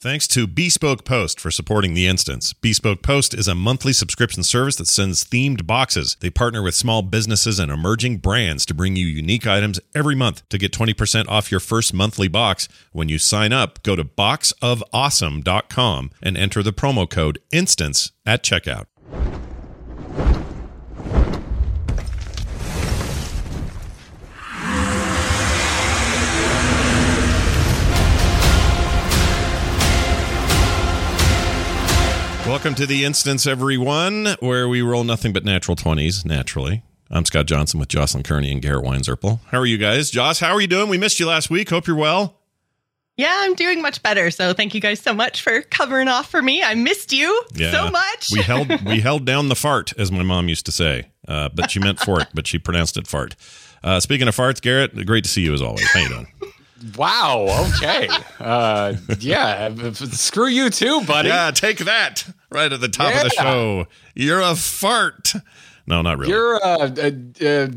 Thanks to Bespoke Post for supporting the instance. Bespoke Post is a monthly subscription service that sends themed boxes. They partner with small businesses and emerging brands to bring you unique items every month. To get 20% off your first monthly box, when you sign up, go to boxofawesome.com and enter the promo code INSTANCE at checkout. Welcome to the instance, everyone, where we roll nothing but natural 20s, naturally. I'm Scott Johnson with Jocelyn Kearney and Garrett Weinzerpel. How are you guys? Joss, how are you doing? We missed you last week. Hope you're well. Yeah, I'm doing much better. So thank you guys so much for covering off for me. I missed you Yeah. so much. we held we held down the fart, as my mom used to say, uh, but she meant fort, but she pronounced it fart. Uh, speaking of farts, Garrett, great to see you as always. How you doing? Wow. Okay. uh, yeah. f- f- Screw you too, buddy. Yeah, take that right at the top of the show. You're a fart. No, not really. You're uh, uh, uh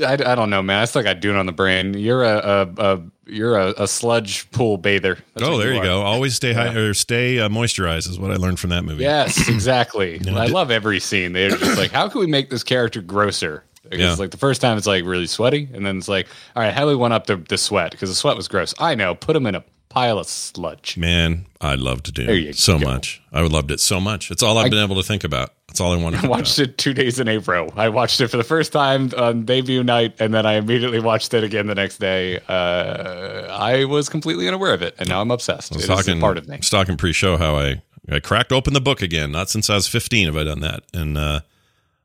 I, I don't know, man. I still got Dune on the brain. You're a, a, a you're a, a sludge pool bather. That's oh, there you are. go. Always stay high or stay uh, moisturized is what I learned from that movie. Yes, exactly. No, I love every scene. They're just like, how can we make this character grosser? Because Yeah. like the first time it's like really sweaty, and then it's like, all right, how do we one up the, the sweat? Because the sweat was gross. I know. Put him in a pile of sludge. Man, I loved Dune There you so go. much. I loved it so much. It's all I've been able to think about. That's all I wanted to I watched it two days in a row. I watched it for the first time on debut night, and then I immediately watched it again the next day. Uh, I was completely unaware of it, and now I'm obsessed. I was It is a talking, part of me. I was talking pre-show how I, I cracked open the book again. Not since I was 15 have I done that. And uh,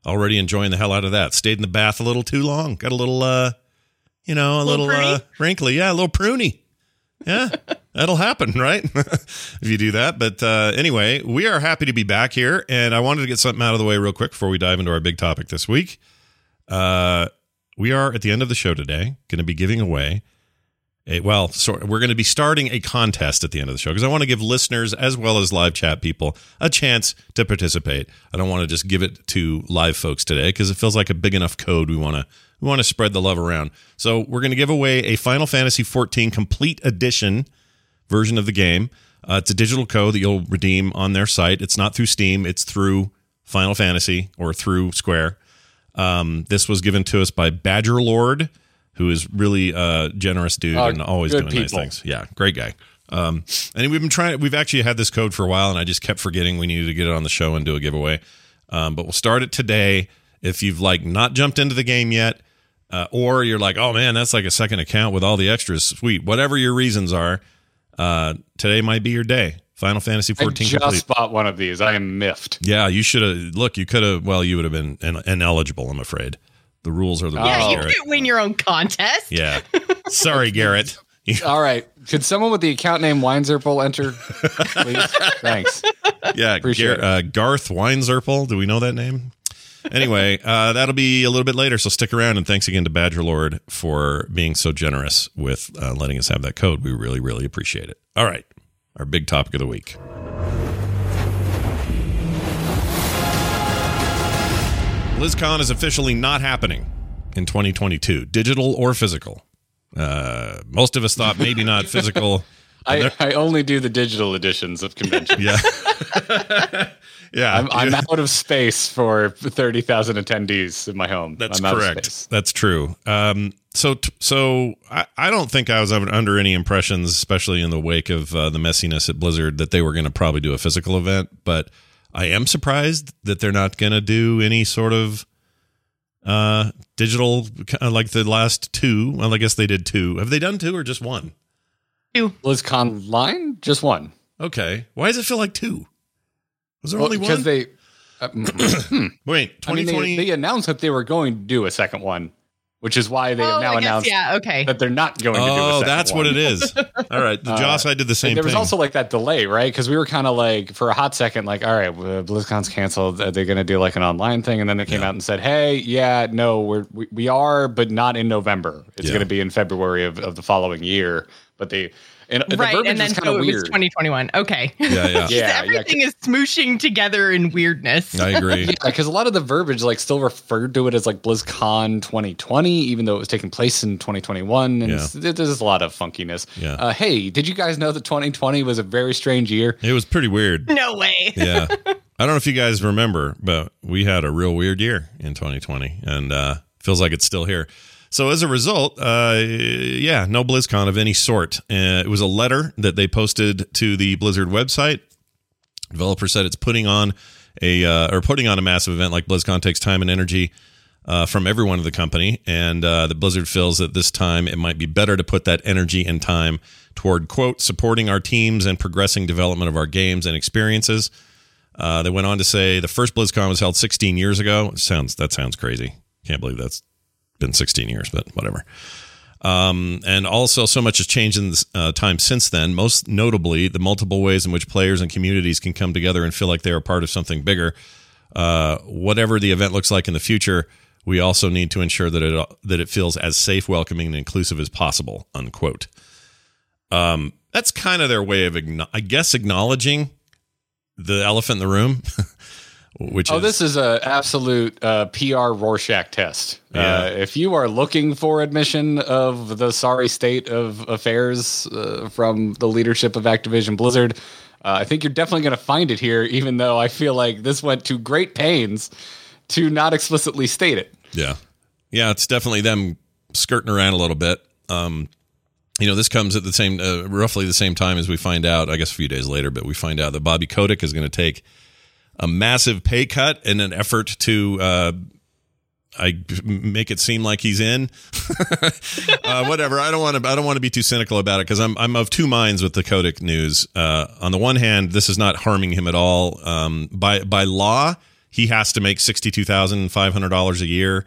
already enjoying the hell out of that. Stayed in the bath a little too long. Got a little, uh, you know, a little, Little uh, wrinkly. Yeah, a little pruny. Yeah, that'll happen, right? if you do that. But uh, anyway, we are happy to be back here. And I wanted to get something out of the way real quick before we dive into our big topic this week. Uh, we are at the end of the show today, going to be giving away a, well, so we're going to be starting a contest at the end of the show because I want to give listeners as well as live chat people a chance to participate. I don't want to just give it to live folks today because it feels like a big enough code. We want to we want to spread the love around. So we're going to give away a Final Fantasy 14 complete edition version of the game. Uh, it's a digital code that you'll redeem on their site. It's not through Steam. It's through Final Fantasy or through Square. Um, this was given to us by Badger Lord, who is really a generous dude Oh, and always doing nice things. Yeah, great guy. Um, and we've been trying. We've actually had this code for a while, and I just kept forgetting we needed to get it on the show and do a giveaway. Um, but we'll start it today. If you've like not jumped into the game yet, uh, or you're like, oh man, that's like a second account with all the extras. Sweet, whatever your reasons are, uh, today might be your day. Final Fantasy I 14 just complete. bought one of these. I am miffed. Yeah, you should have. Look, you could have. Well, you would have been in, ineligible. I'm afraid. The rules are the rules. yeah, you Garrett. can't win your own contest. Yeah. Sorry, Garrett. All right. Could someone with the account name Winezerple enter, please? Thanks. Yeah, Appreciate Gar- uh, Garth Weinzerpel. Do we know that name? Anyway, uh, that'll be a little bit later, so stick around. And thanks again to Badger Lord for being so generous with uh, letting us have that code. We really, really appreciate it. All right, our big topic of the week. BlizzCon is officially not happening in 2022, digital or physical. Uh, most of us thought maybe not physical. I, I only do the digital editions of conventions. Yeah. yeah. I'm, I'm out of space for 30,000 attendees in my home. That's I'm correct. That's true. Um, so, t- so I, I don't think I was under any impressions, especially in the wake of uh, the messiness at Blizzard, that they were going to probably do a physical event. But I am surprised that they're not going to do any sort of uh, digital, uh, like the last two. Well, I guess they did two. Have they done two or just one? BlizzCon line? Just one. Okay. Why does it feel like two? Was there Well, only because they. Uh, mm, Wait, I mean, 2020. they, they announced that they were going to do a second one which is why they have Oh, now guess, announced yeah, okay. that they're not going to do. a Oh, that's one. what it is. All right, the Joss, I did the same there was thing. also like that delay, right? Because we were kind of like for a hot second, like, all right, uh, BlizzCon's canceled. Are they going to do like an online thing? And then they came Yeah. out and said, hey, yeah, no, we're we, we are, but not in November. It's Yeah. going to be in February of, of the following year. But they and the right, verbiage and then is kind so of it was weird. 2021. Okay. yeah, yeah, Yeah, Everything is smooshing together in weirdness. I agree. Yeah, because a lot of the verbiage like still referred to it as like BlizzCon 2020, even though it was taking place in 2021, and Yeah. s- there's a lot of funkiness. Yeah. Uh, hey, did you guys know that 2020 was a very strange year? It was pretty weird. No way. Yeah. I don't know if you guys remember, but we had a real weird year in 2020 and uh feels like it's still here. So as a result, uh yeah, no BlizzCon of any sort. Uh, it was a letter that they posted to the Blizzard website. Developer said it's putting on a uh, or putting on a massive event like BlizzCon takes time and energy uh, from everyone in the company, and uh, the Blizzard feels that this time it might be better to put that energy and time toward quote supporting our teams and progressing development of our games and experiences. Uh, they went on to say the first BlizzCon was held 16 years ago. Sounds that sounds crazy. Can't believe that's been 16 years, but whatever. Um, and also, so much has changed in uh, time since then. Most notably, the multiple ways in which players and communities can come together and feel like they are part of something bigger. Uh, whatever the event looks like in the future, we also need to ensure that it that it feels as safe, welcoming, and inclusive as possible. Unquote. Um, that's kind of their way of, I guess, acknowledging the elephant in the room. Which Oh, is this is a absolute uh, PR Rorschach test. Yeah. Uh, if you are looking for admission of the sorry state of affairs uh, from the leadership of Activision Blizzard, uh, I think you're definitely going to find it here. Even though I feel like this went to great pains to not explicitly state it. Yeah. Yeah, it's definitely them skirting around a little bit. Um, you know, this comes at the same, uh, roughly the same time as we find out, I guess a few days later, but we find out that Bobby Kotick is going to take a massive pay cut in an effort to, uh, I make it seem like he's in. uh, whatever. I don't want to. I don't want to be too cynical about it because I'm I'm of two minds with the Kotick news. Uh, on the one hand, this is not harming him at all. Um, by by law, he has to make sixty two thousand five hundred dollars a year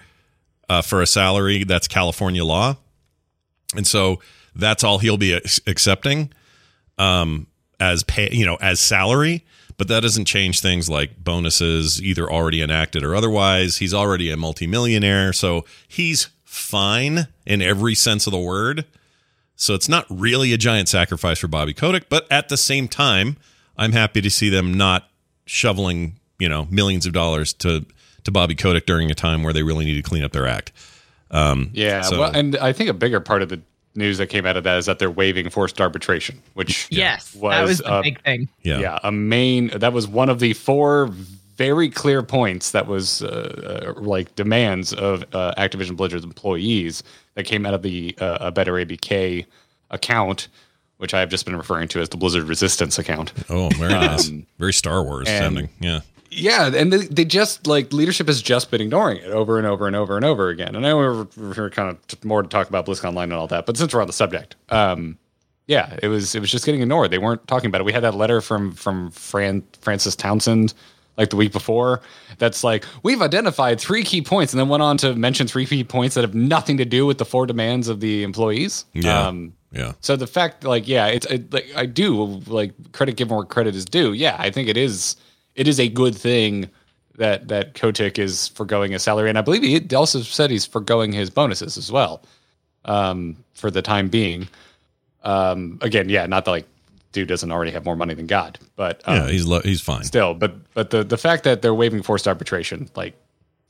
uh, for a salary. That's California law, and so that's all he'll be accepting um, as pay. You know, as salary. But that doesn't change things like bonuses, either already enacted or otherwise. He's already a multimillionaire, so he's fine in every sense of the word. So it's not really a giant sacrifice for Bobby Kotick, but at the same time, I'm happy to see them not shoveling, you know, millions of dollars to to Bobby Kotick during a time where they really need to clean up their act. Um, Yeah, So- well, and I think a bigger part of the news that came out of that is that they're waiving forced arbitration, which Yes, that was, was the uh, big thing. yeah, yeah. a main that was one of the four very clear points that was uh, uh, like demands of uh, Activision Blizzard's employees that came out of the uh, a better ABK account, which I have just been referring to as the Blizzard Resistance account. Oh, very nice, Um, very Star Wars and- sounding. Yeah, Yeah, and they, they just like leadership has just been ignoring it over and over and over and over again. And I know we're, we're kind of more to talk about BlizzCon Online and all that, but since we're on the subject, um, yeah, it was it was just getting ignored. They weren't talking about it. We had that letter from from Fran Frances Townsend like the week before. That's like we've identified three key points, and then went on to mention three key points that have nothing to do with the four demands of the employees. yeah, Um, yeah. so the fact, like, yeah, it's it, like I do like credit given where credit is due. Yeah, I think it is it is a good thing that that Kotick is foregoing his salary, and I believe he also said he's foregoing his bonuses as well um, for the time being. Um, again, yeah, not that like dude doesn't already have more money than God, but um, yeah, he's lo- he's fine. still, but but the the fact that they're waiving forced arbitration, like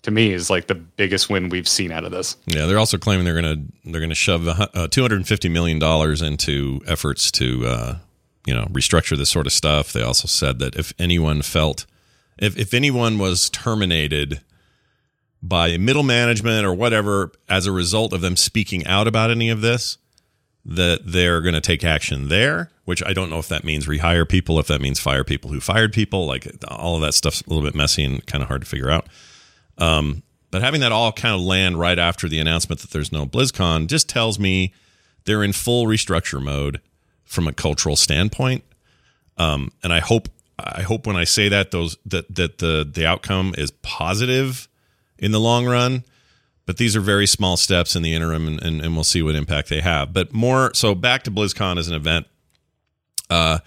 to me, is like the biggest win we've seen out of this. Yeah, they're also claiming they're gonna they're gonna shove uh, two hundred and fifty million dollars into efforts to uh, you know restructure this sort of stuff. They also said that if anyone felt if if anyone was terminated by middle management or whatever as a result of them speaking out about any of this, that they're going to take action there. Which I don't know if that means rehire people, if that means fire people who fired people. Like all of that stuff's a little bit messy and kind of hard to figure out. Um, but having that all kind of land right after the announcement that there's no BlizzCon just tells me they're in full restructure mode from a cultural standpoint. Um, and I hope I hope when I say that those that that the the outcome is positive in the long run. but these are very small steps in the interim, and, and, and we'll see what impact they have. But more so, back to BlizzCon as an event. Uh,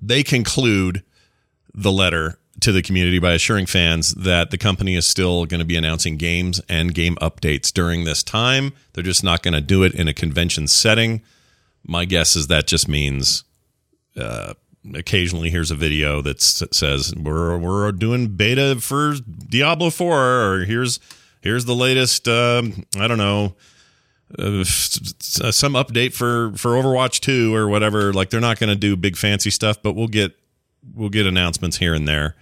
they conclude the letter to the community by assuring fans that the company is still going to be announcing games and game updates during this time. They're just not going to do it in a convention setting. My guess is that just means uh, occasionally here's a video that says we're we're doing beta for Diablo 4 or here's here's the latest um, I don't know uh, some update for for Overwatch 2 or whatever. Like they're not going to do big fancy stuff but we'll get we'll get announcements here and there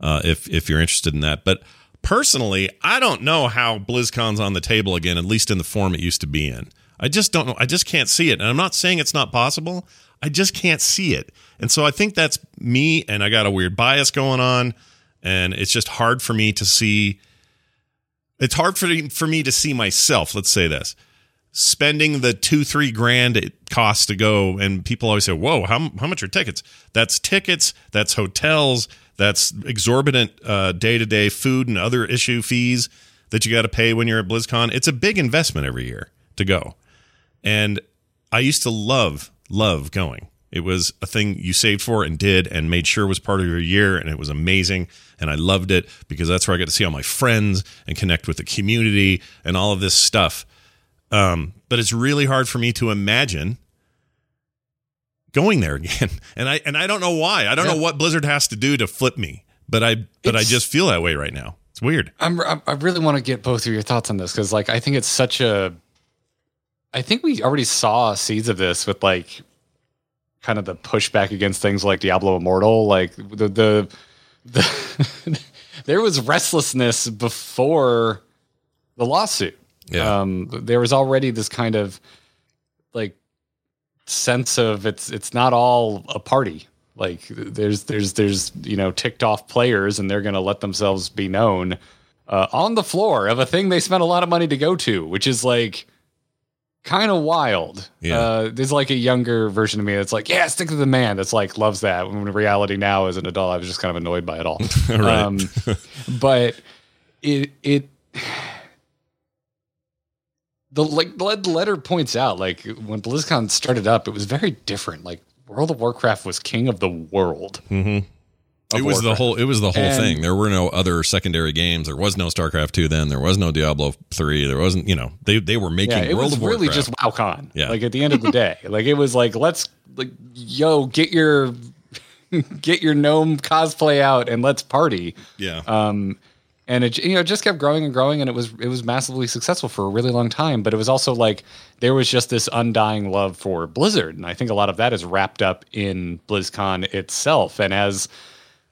uh, if if you're interested in that. But personally I don't know how BlizzCon's on the table again at least in the form it used to be in I just don't know I just can't see it and I'm not saying it's not possible I just can't see it. And so I think that's me, and I got a weird bias going on, and it's just hard for me to see. It's hard for for me to see myself. Let's say this: spending the two three grand it costs to go, and people always say, "Whoa, how how much are tickets?" That's tickets. That's hotels. That's exorbitant day to day food and other issue fees that you got to pay when you're at BlizzCon. It's a big investment every year to go, and I used to love love going. It was a thing you saved for and did and made sure was part of your year, and it was amazing. And I loved it because that's where I got to see all my friends and connect with the community and all of this stuff. Um, but it's really hard for me to imagine going there again. And I and I don't know why. I don't yeah. know what Blizzard has to do to flip me, but I but it's, I just feel that way right now. It's weird. I'm I really want to get both of your thoughts on this because like I think it's such a I think we already saw seeds of this with like kind of the pushback against things like Diablo Immortal. Like the the, the there was restlessness before the lawsuit. Yeah. Um, there was already this kind of like sense of it's it's not all a party. Like there's there's there's you know ticked off players and they're going to let themselves be known uh, on the floor of a thing they spent a lot of money to go to, which is like kind of wild. Yeah. Uh, there's like a younger version of me that's like, yeah, stick to the man. That's like loves that. When in reality now as an adult, I was just kind of annoyed by it all. right. Um, but it it the like the letter points out like when BlizzCon started up, it was very different. Like World of Warcraft was king of the world. Mm-hmm it was Warcraft. the whole it was the whole and, thing. There were no other secondary games. There was no starcraft 2 then. There was no diablo 3 there wasn't you know they they were making yeah, it world was really just wowcon yeah. Like at the end of the day like it was like let's like yo get your get your gnome cosplay out and let's party. Yeah. Um and it you know just kept growing and growing and it was it was massively successful for a really long time. But it was also like there was just this undying love for blizzard. And i think a lot of that is wrapped up in blizzcon itself. And as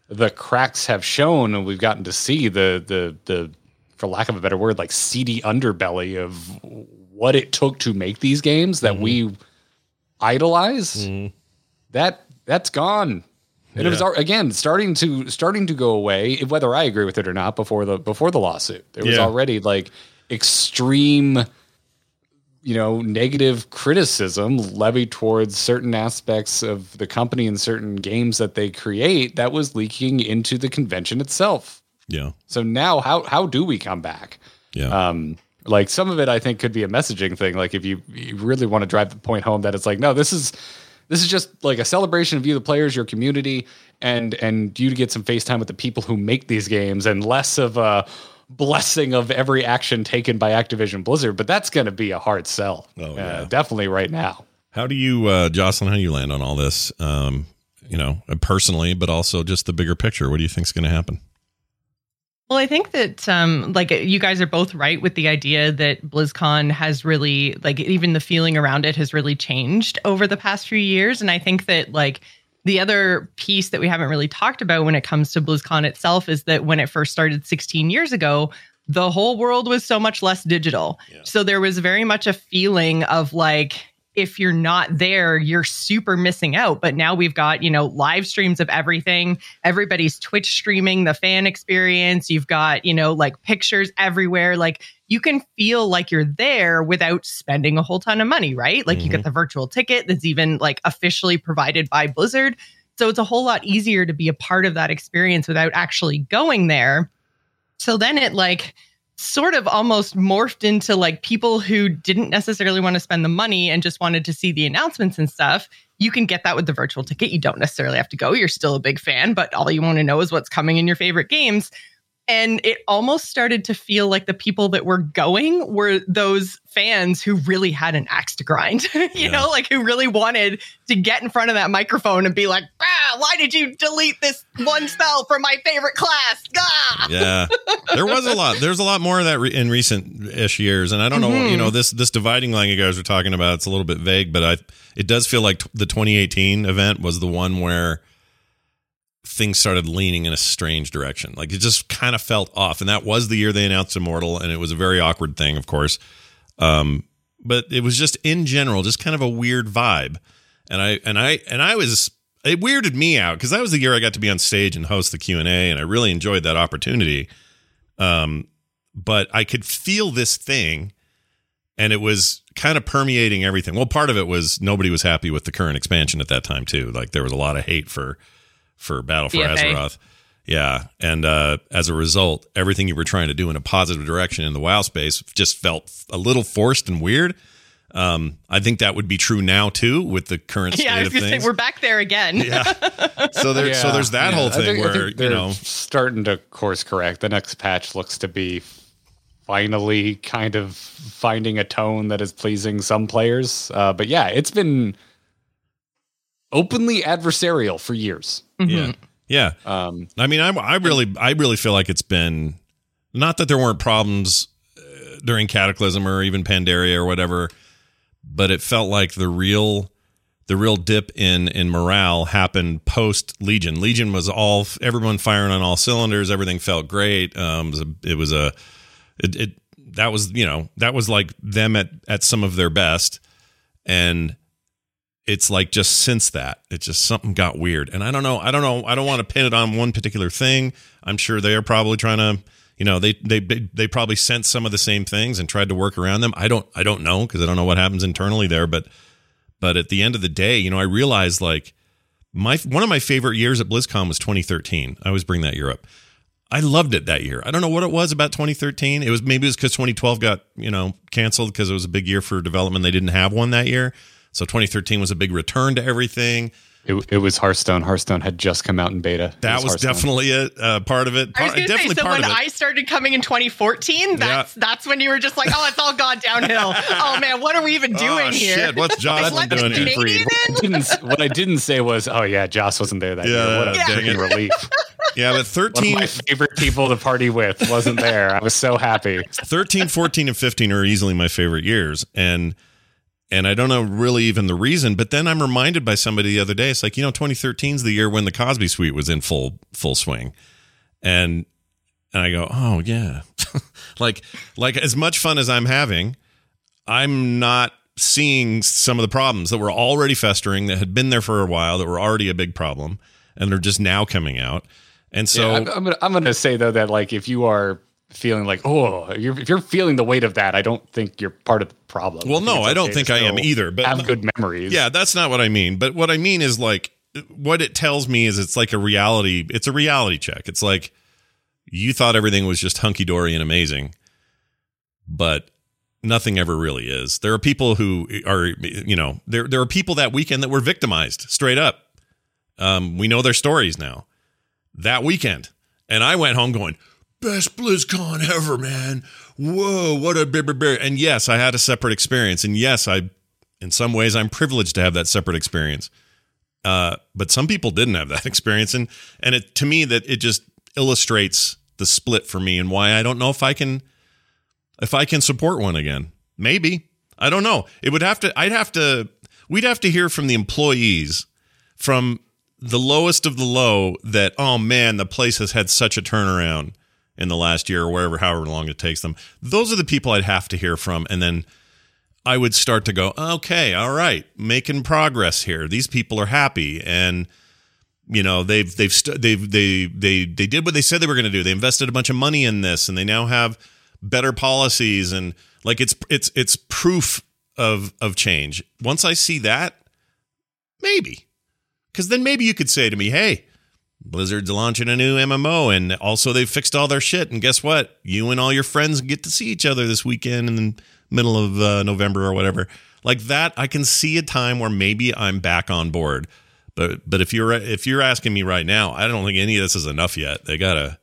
the cracks have shown, and we've gotten to see the the the for lack of a better word, like seedy underbelly of what it took to make these games that mm-hmm. we idolize. Mm-hmm. That that's gone. And yeah. it was again starting to starting to go away, whether I agree with it or not. Before the before the lawsuit, there was yeah. already like extreme you know negative criticism levied towards certain aspects of the company and certain games that they create that was leaking into the convention itself. Yeah. So now how how do we come back? Yeah. Um like some of it i think could be a messaging thing. Like if you, you really want to drive the point home that it's like no this is this is just like a celebration of you the players your community and and you to get some face time with the people who make these games and less of a blessing of every action taken by Activision Blizzard, but that's going to be a hard sell. Oh, uh, yeah. Uh, definitely right now. How do you, uh, Jocelyn, how do you land on all this? Um, you know, personally, but also just the bigger picture. What do you think is going to happen? Well, I think that um, like you guys are both right with the idea that BlizzCon has really like even the feeling around it has really changed over the past few years, and I think that like the other piece that we haven't really talked about when it comes to BlizzCon itself is that when it first started 16 years ago, the whole world was so much less digital. Yeah. So there was very much a feeling of like, if you're not there, you're super missing out. But now we've got, you know, live streams of everything. Everybody's Twitch streaming the fan experience. You've got, you know, like pictures everywhere. Like you can feel like you're there without spending a whole ton of money, right? Like mm-hmm. you get mm-hmm. the virtual ticket that's even like officially provided by Blizzard. So it's a whole lot easier to be a part of that experience without actually going there. So then it like sort of almost morphed into like people who didn't necessarily want to spend the money and just wanted to see the announcements and stuff. You can get that with the virtual ticket. You don't necessarily have to go. You're still a big fan, but all you want to know is what's coming in your favorite games. And it almost started to feel like the people that were going were those fans who really had an axe to grind, you Yeah. know, like who really wanted to get in front of that microphone and be like, ah, why did you delete this one spell from my favorite class? Ah! yeah there was a lot there's a lot more of that re- in recent ish years and i don't know you know this this dividing line you guys were talking about it's a little bit vague but i it does feel like t- the 2018 event was the one where things started leaning in a strange direction like it just kind of felt off and that was the year they announced immortal and it was a very awkward thing of course um but it was just in general just kind of a weird vibe and i and i and i was it weirded me out because that was the year I got to be on stage and host the Q and A, and I really enjoyed that opportunity. Um, but I could feel this thing, and it was kind of permeating everything. Well, part of it was nobody was happy with the current expansion at that time too. Like there was a lot of hate for for Battle for BFA. Azeroth. Yeah, and uh, as a result, everything you were trying to do in a positive direction in the WoW space just felt a little forced and weird. Um, I think that would be true now too with the current state Yeah, I was of going to say, things. we're back there again. yeah. So there, so there's that yeah. whole thing think- I where think you they're know, starting to course correct. The next patch looks to be finally kind of finding a tone that is pleasing some players. Uh, but yeah, it's been openly adversarial for years. yeah, yeah. Um, I mean, I, I really, I really feel like it's been not that there weren't problems uh, during Cataclysm or even Pandaria or whatever, but it felt like the real, the real dip in in morale happened post Legion. Legion was all everyone firing on all cylinders. Everything felt great. Um, it was a, it was a it, it that was you know that was like them at at some of their best, and it's like just since that it just something got weird and i don't know i don't know i don't want to pin it on one particular thing i'm sure they are probably trying to you know they they they, probably sensed some of the same things and tried to work around them i don't i don't know because i don't know what happens internally there but but at the end of the day you know i realized like my one of my favorite years at blizzcon was 2013 i always bring that year up I loved it that year. I don't know what it was about 2013. It was maybe it was because 2012 got you know canceled because it was a big year for development. They didn't have one that year, so 2013 was a big return to everything. it, it was Hearthstone. Hearthstone had just come out in beta. It That was definitely it. Uh, part of it. I was Part, going to say, definitely so part when of it. I started coming in 2014, that's that's when you were just like, oh, it's all gone downhill. oh man, what are we even doing oh, here? Shit, what's Jocelyn Let the doing here? Canadian What I, didn't, what I didn't say was, oh yeah, Joss wasn't there that Yeah, year. What a yeah. dang freaking relief. Yeah, but One of 13, my favorite people to party with wasn't there. I was so happy. 13, 14, and 15 are easily my favorite years. And and I don't know really even the reason, but then I'm reminded by somebody the other day. It's like, you know, 2013 is the year when the Cosby suite was in full full swing. And and I go, "Oh, yeah." like like as much fun as I'm having, I'm not seeing some of the problems that were already festering that had been there for a while that were already a big problem and they're just now coming out. And so Yeah, I'm, I'm gonna, I'm gonna say though that like if you are feeling like oh you're, if you're feeling the weight of that, I don't think you're part of the problem. Well, no, I don't think I am either, but- have good memories. Yeah, that's not what I mean. But what I mean is like what it tells me is it's like a reality. It's a reality check. It's like you thought everything was just hunky dory and amazing, but nothing ever really is. There are people who are, you know, there there are people that weekend that were victimized straight up. Um, we know their stories now. That weekend, and I went home going, best BlizzCon ever, man. Whoa, what a big. And yes, I had a separate experience, and yes, I, in some ways, I'm privileged to have that separate experience. Uh, but some people didn't have that experience, and and it to me that it just illustrates the split for me and why I don't know if I can if I can support one again. Maybe I don't know. It would have to. I'd have to. We'd have to hear from the employees from the lowest of the low that oh man, the place has had such a turnaround in the last year or wherever, however long it takes them. Those are the people I'd have to hear from, and then I would start to go, okay, all right, making progress here. These people are happy, and you know they've they've st- they've they they they did what they said they were going to do. They invested a bunch of money in this, and they now have better policies, and like it's it's it's proof of of change. Once I see that, maybe, because then maybe you could say to me, hey. Blizzard's launching a new MMO, and also they fixed all their shit. And guess what? You and all your friends get to see each other this weekend in the middle of uh, November or whatever. Like that, I can see a time where maybe I'm back on board. But but if you're if you're asking me right now, I don't think any of this is enough yet. They gotta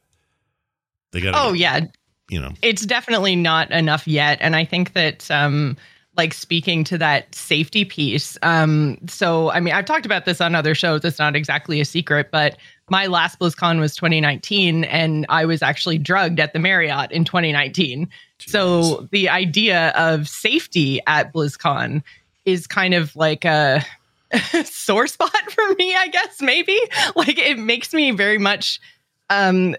they gotta. Oh yeah, you know, it's definitely not enough yet, and I think that um like speaking to that safety piece. Um, so I mean, I've talked about this on other shows. It's not exactly a secret, but my last BlizzCon was 2019, and I was actually drugged at the Marriott in 2019. Jeez. So the idea of safety at BlizzCon is kind of like a sore spot for me, I guess. Maybe like it makes me very much um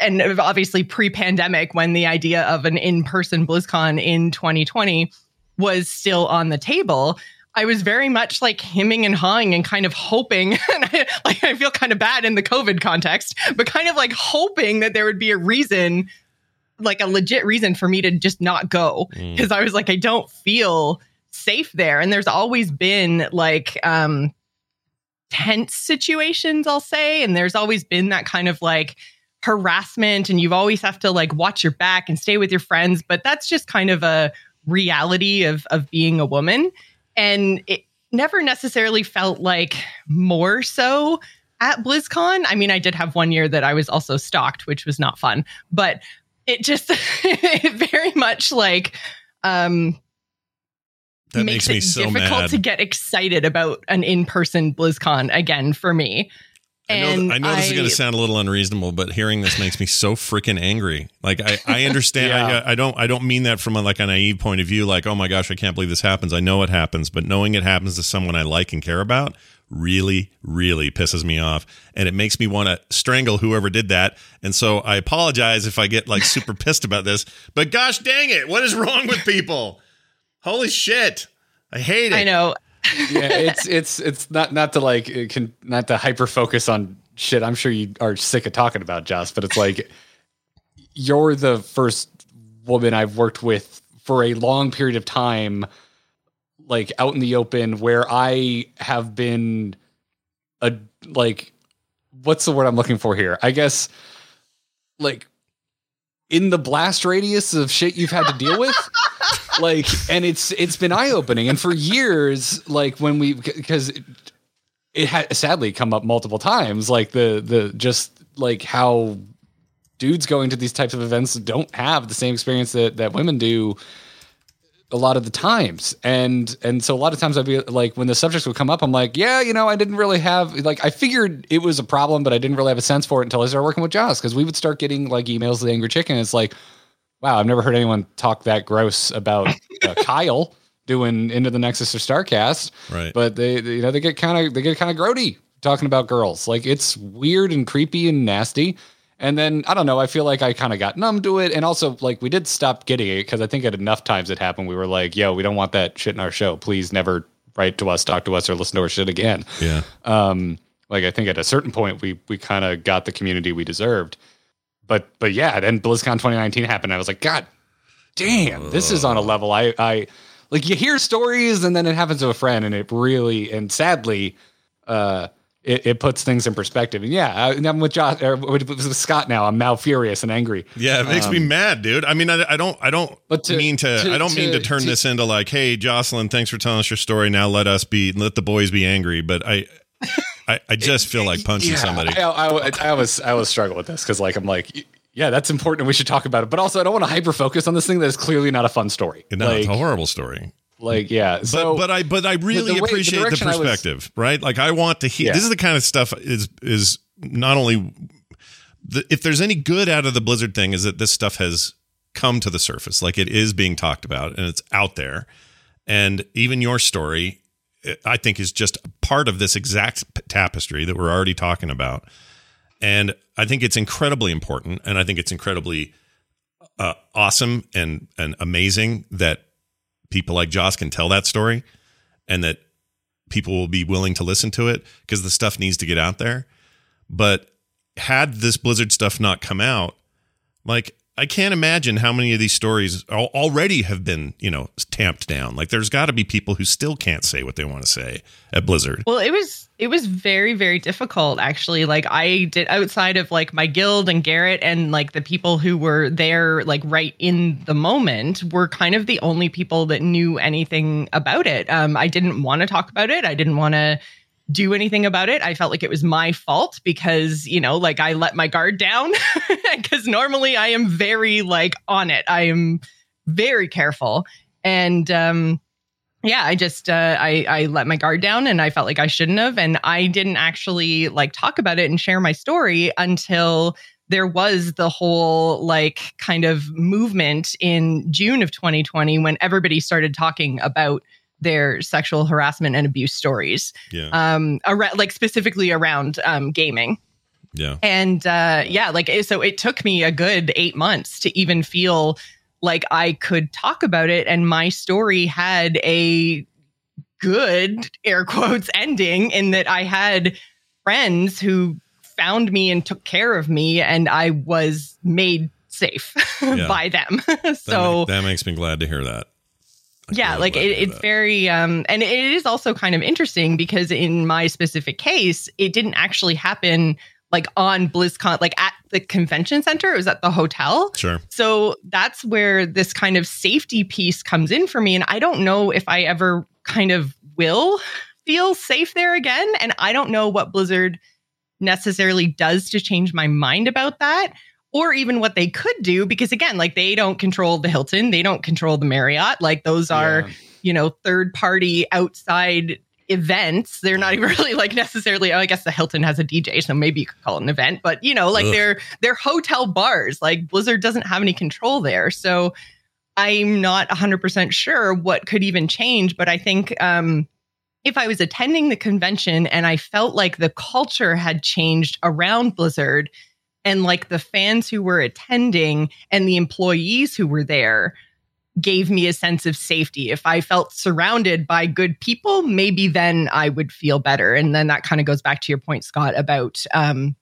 and obviously pre-pandemic when the idea of an in-person BlizzCon in 2020 was still on the table, I was very much like hemming and hawing and kind of hoping, and I, like I feel kind of bad in the COVID context, but kind of like hoping that there would be a reason, like a legit reason for me to just not go because mm. I was like I don't feel safe there, and there's always been like um tense situations, I'll say, and there's always been that kind of like harassment, and you've always have to like watch your back and stay with your friends, but that's just kind of a reality of of being a woman and it never necessarily felt like more so at BlizzCon. I mean, I did have one year that I was also stalked, which was not fun, but it just it very much like um that makes, makes me it so difficult mad. to get excited about an in-person BlizzCon again for me. I know, And I know this is going to sound a little unreasonable, but hearing this makes me so freaking angry. Like I, I understand. Yeah. I, I don't. I don't mean that from a, like a naive point of view. Like, oh my gosh, I can't believe this happens. I know it happens, but knowing it happens to someone I like and care about really, really pisses me off, and it makes me want to strangle whoever did that. And so I apologize if I get like super pissed about this. But gosh dang it, what is wrong with people? Holy shit, I hate it. I know. Yeah, it's it's it's not not to like can not to hyper focus on shit. I'm sure you are sick of talking about Joss, but it's like you're the first woman I've worked with for a long period of time, like out in the open, where I have been a like what's the word I'm looking for here? I guess like in the blast radius of shit you've had to deal with like and it's it's been eye opening and for years like when we because it, it had sadly come up multiple times like the the just like how dudes going to these types of events don't have the same experience that that women do a lot of the times. And and so a lot of times i'd be like when the subjects would come up i'm like yeah you know i didn't really have like i figured it was a problem but i didn't really have a sense for it until i started working with joss because we would start getting like emails to the angry chicken. It's like wow i've never heard anyone talk that gross about uh, kyle doing into the nexus or starcast Right. but they, they you know they get kind of they get kind of grody talking about girls like it's weird and creepy and nasty and then I don't know. I feel like I kind of got numb to it, and also like we did stop getting it because I think at enough times it happened. We were like, "Yo, we don't want that shit in our show. Please never write to us, talk to us, or listen to our shit again." yeah. Um, like I think at a certain point we we kind of got the community we deserved. But but yeah, then BlizzCon 2019 happened. I was like, God damn, this is on a level I I like. You hear stories, and then it happens to a friend, and it really and sadly, uh, it, it puts things in perspective. And yeah, I, and I'm with Josh or with, with Scott now. I'm now furious and angry. Yeah, it makes me mad, dude. I mean, I, I don't, I don't Um, But to- mean to, to- I don't mean to to- turn to- this into like, hey, Jocelyn, thanks for telling us your story. Now let us be, let the boys be angry. But I, I, I just feel like punching Yeah, somebody. I, I, I was I was struggling with this because like I'm like. Yeah, that's important. and We should talk about it, but also I don't want to hyper focus on this thing that is clearly not a fun story. no, like, it's a horrible story. like yeah. But So, but I but I really the way- the appreciate the, direction I was- perspective, right? Like I want to hear. Yeah. This is the kind of stuff is is not only the, if there's any good out of the Blizzard thing is that this stuff has come to the surface, like it is being talked about and it's out there, and even your story, I think, is just part of this exact tapestry that we're already talking about, and I think it's incredibly important, and I think it's incredibly uh, awesome and and amazing that people like Joss can tell that story and that people will be willing to listen to it because the stuff needs to get out there. But had this Blizzard stuff not come out, like I can't imagine how many of these stories already have been, you know, tamped down. Like there's got to be people who still can't say what they want to say at Blizzard. Well, it was it was very very difficult actually. Like I did outside of like my guild and Garrett and like the people who were there like right in the moment were kind of the only people that knew anything about it. Um I didn't want to talk about it. I didn't want to do anything about it. I felt like it was my fault because, you know, like I let my guard down because normally I am very like on it. I am very careful. And um yeah, I just uh I I let my guard down and I felt like I shouldn't have and I didn't actually like talk about it and share my story until there was the whole like kind of movement in June of 2020 when everybody started talking about their sexual harassment and abuse stories Yeah. um around like specifically around um gaming yeah. and uh yeah like so it took me a good 8 months to even feel like I could talk about it and my story had a good air quotes ending in that I had friends who found me and took care of me and I was made safe Yeah. by them That so ma- that makes me glad to hear that. Yeah like it, it's very um and it is also kind of interesting because in my specific case it didn't actually happen like on blizzcon like at the convention center it was at the hotel Sure. so that's where this kind of safety piece comes in for me and i don't know if i ever kind of will feel safe there again and i don't know what blizzard necessarily does to change my mind about that or even what they could do because again like they don't control the hilton they don't control the marriott like those are Yeah. you know third party outside events they're not even really like necessarily oh, i guess the hilton has a dj so maybe you could call it an event but you know like Ugh. they're they're hotel bars like blizzard doesn't have any control there so i'm not 100% sure what could even change but i think um if i was attending the convention and i felt like the culture had changed around blizzard and like the fans who were attending and the employees who were there gave me a sense of safety. If I felt surrounded by good people, maybe then I would feel better. And then that kind of goes back to your point, Scott, about um,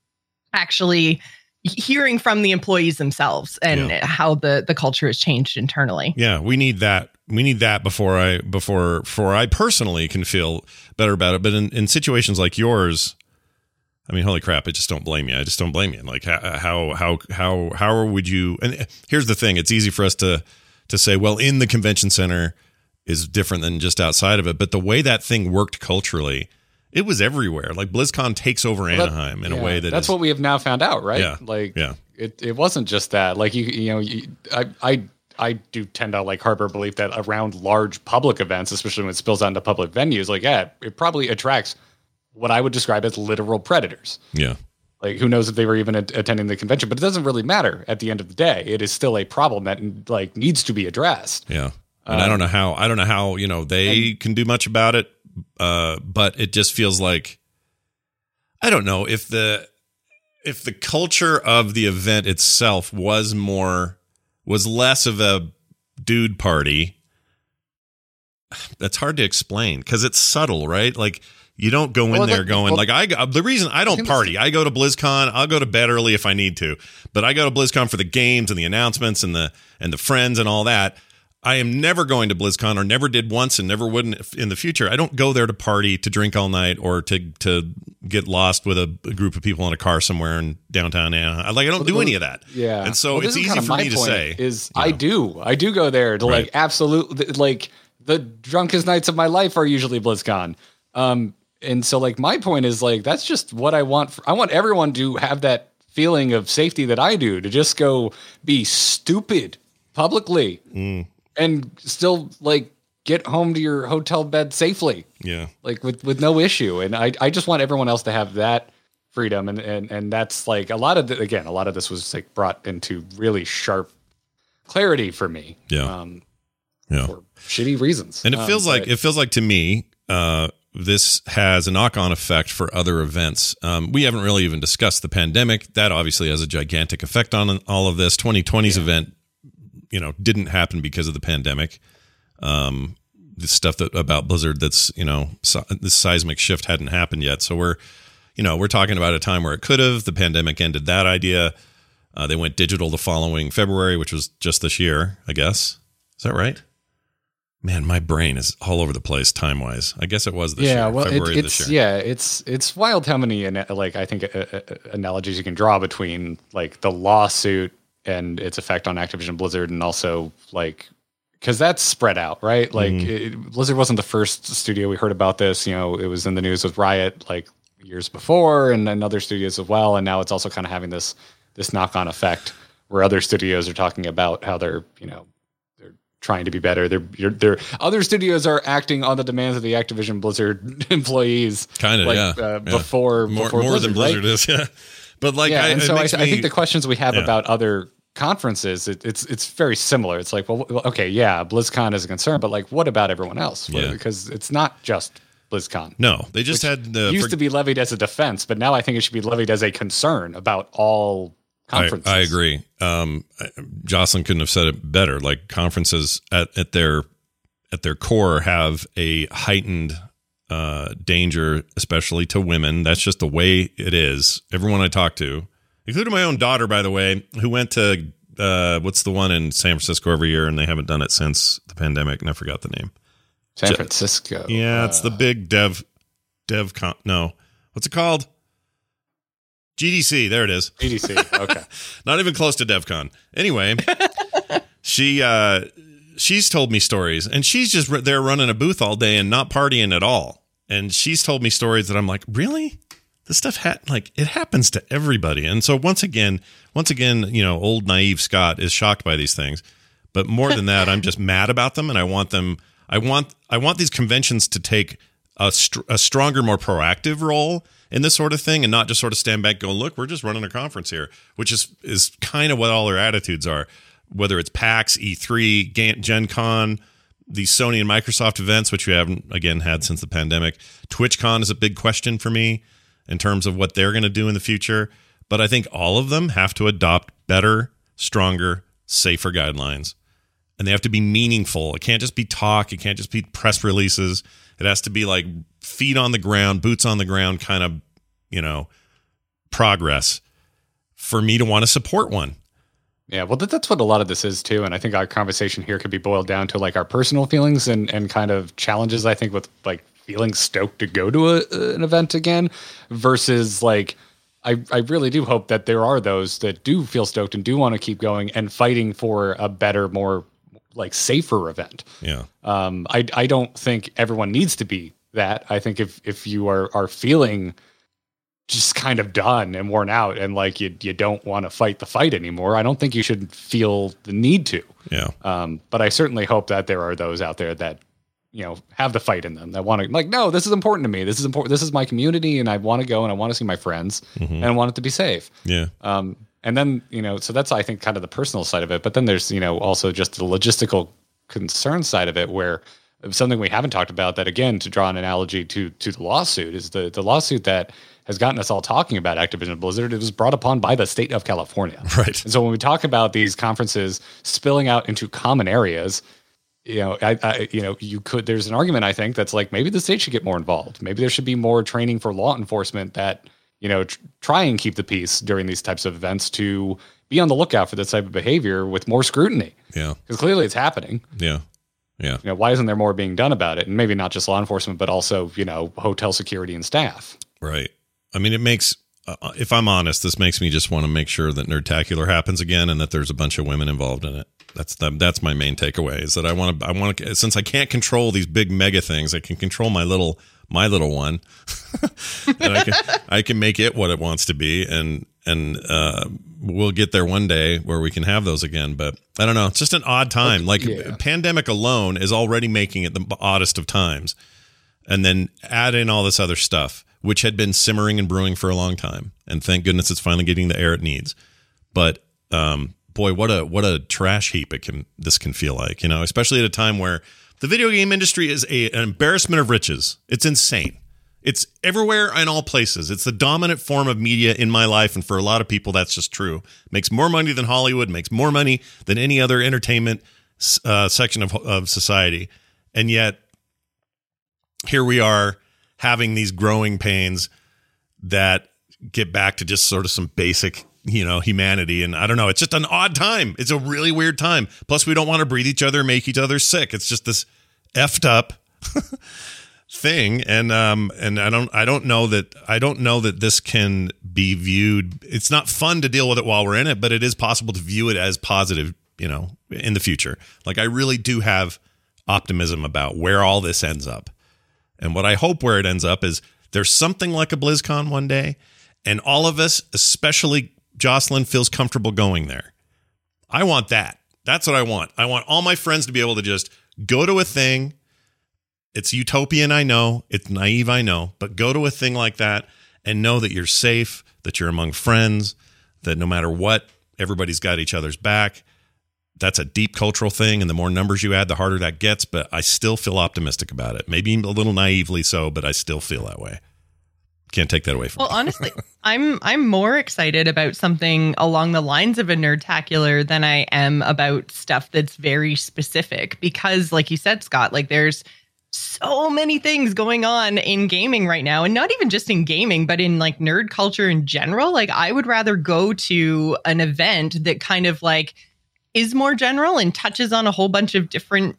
actually hearing from the employees themselves and Yeah. how the the culture has changed internally. Yeah, we need that. We need that before I before before I personally can feel better about it. But in, in situations like yours, I mean, holy crap! I just don't blame you. I just don't blame you. Like how how how how how would you? And here's the thing: it's easy for us to to say, well, in the convention center is different than just outside of it. But the way that thing worked culturally, it was everywhere. Like BlizzCon takes over that- Anaheim in a way that that's is- what we have now found out, right? Yeah. Like, Yeah. it, it wasn't just that. Like you, you know, you, I, I, I do tend to like harbor belief that around large public events, especially when it spills out into public venues, like yeah, it probably attracts what I would describe as literal predators. yeah. Like who knows if they were even at- attending the convention, but it doesn't really matter at the end of the day. It is still a problem that like needs to be addressed. Yeah. And I don't know how I don't know how, you know, they can do much about it. Uh, but it just feels like I don't know if the if the culture of the event itself was more was less of a dude party. That's hard to explain because it's subtle, right? Like you don't go in Well, there that- going well- like I go- the reason I don't party. I go to BlizzCon. I'll go to bed early if I need to, but I go to BlizzCon for the games and the announcements and the and the friends and all that. I am never going to BlizzCon or never did once and never would in- in the future. I don't go there to party, to drink all night, or to to get lost with a, a group of people in a car somewhere in downtown Anaheim. Like I don't do any of that. Yeah. and so Well, it's easy kind of for me to say is you I know. do. I do go there to Right. like absolutely like the drunkest nights of my life are usually BlizzCon. Um and so like my point is like that's just what I want for, I want everyone to have that feeling of safety that I do to just go be stupid publicly Mm. and still like get home to your hotel bed safely Yeah, like with with no issue and i i just want everyone else to have that freedom and and and that's like a lot of the, again a lot of this was like brought into really sharp clarity for me Yeah. um yeah. for shitty reasons And it Um, feels like but- it feels like to me, uh, this has a knock-on effect for other events. Um, we haven't really even discussed the pandemic. That obviously has a gigantic effect on all of this. 2020's event, you know, didn't happen because of the pandemic. Um, the stuff that about Blizzard that's you know so, this seismic shift hadn't happened yet. So we're, you know, we're talking about a time where it could have. The pandemic ended that idea. Uh, they went digital the following February, which was just this year, I guess. Is that right? Man, my brain is all over the place time wise. I guess it was this yeah, year. well, it, February of it's this year. yeah, it's it's wild how many like I think uh, uh, analogies you can draw between like the lawsuit and its effect on Activision Blizzard, and also like because that's spread out, right? Like Mm-hmm. it, Blizzard wasn't the first studio we heard about this. You know, it was in the news with Riot like years before, and then other studios as well. And now it's also kind of having this this knock on effect where other studios are talking about how they're you know trying to be better. They're you're, they're other studios are acting on the demands of the Activision Blizzard employees, Kind of, like, yeah. Uh, yeah. before more, before more than right? Blizzard is. Yeah, but like, yeah, I, and so I, makes I think the questions we have Yeah. about other conferences, it, it's it's very similar. It's like, well, okay, yeah, BlizzCon is a concern, but like, what about everyone else? What- Yeah. Because it's not just BlizzCon. no, they just had the used for- to be levied as a defense, but now I think it should be levied as a concern about all conferences. I agree. Um, Jocelyn couldn't have said it better. Like conferences at, at their at their core have a heightened uh, danger, especially to women. That's just the way it is. Everyone I talk to, including my own daughter, by the way, who went to uh, what's the one in San Francisco every year, and they haven't done it since the pandemic, and I forgot the name. San Francisco. Yeah, it's the big dev dev con. No, what's it called? GDC. There it is. GDC. Okay. Not even close to DevCon. Anyway, she uh she's told me stories and she's just there running a booth all day and not partying at all. And she's told me stories that I'm like, "Really? This stuff ha- like it happens to everybody." And so once again, once again, you know, old naive Scott is shocked by these things. But more than that, I'm just mad about them and I want them I want I want these conventions to take a, str- a stronger, more proactive role in this sort of thing, and not just sort of stand back, going, "Look, we're just running a conference here," which is is kind of what all their attitudes are. Whether it's PAX, E3, Gen Con, the Sony and Microsoft events, which we haven't again had since the pandemic. TwitchCon is a big question for me in terms of what they're going to do in the future. But I think all of them have to adopt better, stronger, safer guidelines and they have to be meaningful. It can't just be talk. It can't just be press releases. It has to be like feet on the ground, boots on the ground kind of, you know, progress for me to want to support one. Yeah, well, that, that's what a lot of this is too, and I think our conversation here could be boiled down to like our personal feelings and and kind of challenges. I think with like feeling stoked to go to a, an event again, versus like I I really do hope that there are those that do feel stoked and do want to keep going and fighting for a better, more like safer event. Yeah. Um, I I don't think everyone needs to be that. I think if if you are are feeling just kind of done and worn out and like you you don't want to fight the fight anymore, I don't think you should feel the need to. Yeah. Um, but I certainly hope that there are those out there that you know have the fight in them that want to like no this is important to me this is important this is my community and i want to go and i want to see my friends and i want it to be safe Yeah. um, and then you know, so that's I think kind of the personal side of it. But then there's you know also just the logistical concern side of it, where something we haven't talked about. That again, to draw an analogy to to the lawsuit, is the the lawsuit that has gotten us all talking about Activision Blizzard. It was brought upon by the state of California, Right. and so when we talk about these conferences spilling out into common areas, you know, I, I, you know, you could. There's an argument I think that's like maybe the state should get more involved. Maybe there should be more training for law enforcement that you know tr- try and keep the peace during these types of events to be on the lookout for this type of behavior with more scrutiny Yeah. because clearly it's happening. Yeah. Yeah. You know, why isn't there more being done about it? And maybe not just law enforcement, but also you know hotel security and staff. Right. I mean, it makes, uh, if I'm honest, this makes me just want to make sure that Nerdtacular happens again and that there's a bunch of women involved in it. That's the, that's my main takeaway is that I want to I want to since I can't control these big mega things, I can control my little my little one, and I can I can make it what it wants to be, and and uh, we'll get there one day where we can have those again. But I don't know, it's just an odd time. Like yeah. pandemic alone is already making it the oddest of times and then add in all this other stuff, which had been simmering and brewing for a long time. And thank goodness it's finally getting the air it needs. But um, boy, what a what a trash heap it can this can feel like, you know, especially at a time where the video game industry is a, an embarrassment of riches. It's insane. It's everywhere and all places. It's the dominant form of media in my life, and for a lot of people, that's just true. Makes more money than Hollywood. Makes more money than any other entertainment uh, section of of society, and yet here we are having these growing pains that get back to just sort of some basic you know humanity and i don't know it's just an odd time it's a really weird time plus we don't want to breathe each other make each other sick it's just this effed up thing and um and i don't i don't know that i don't know that this can be viewed it's not fun to deal with it while we're in it but it is possible to view it as positive you know in the future. Like i really do have optimism about where all this ends up. And what i hope where it ends up is there's something like a blizzcon one day and all of us especially jocelyn feels comfortable going there. I want that. That's what i want. I want all my friends to be able to just go to a thing it's utopian, I know. It's naive, I know. But go to a thing like that and know that you're safe, that you're among friends, that no matter what, everybody's got each other's back. That's a deep cultural thing. And the more numbers you add, the harder that gets. But I still feel optimistic about it. Maybe a little naively so, but I still feel that way. Can't take that away from well, me. Honestly, I'm I'm more excited about something along the lines of a nerdtacular than I am about stuff that's very specific because like you said, Scott, like there's so many things going on in gaming right now and not even just in gaming but in like nerd culture in general. Like i would rather go to an event that kind of like is more general and touches on a whole bunch of different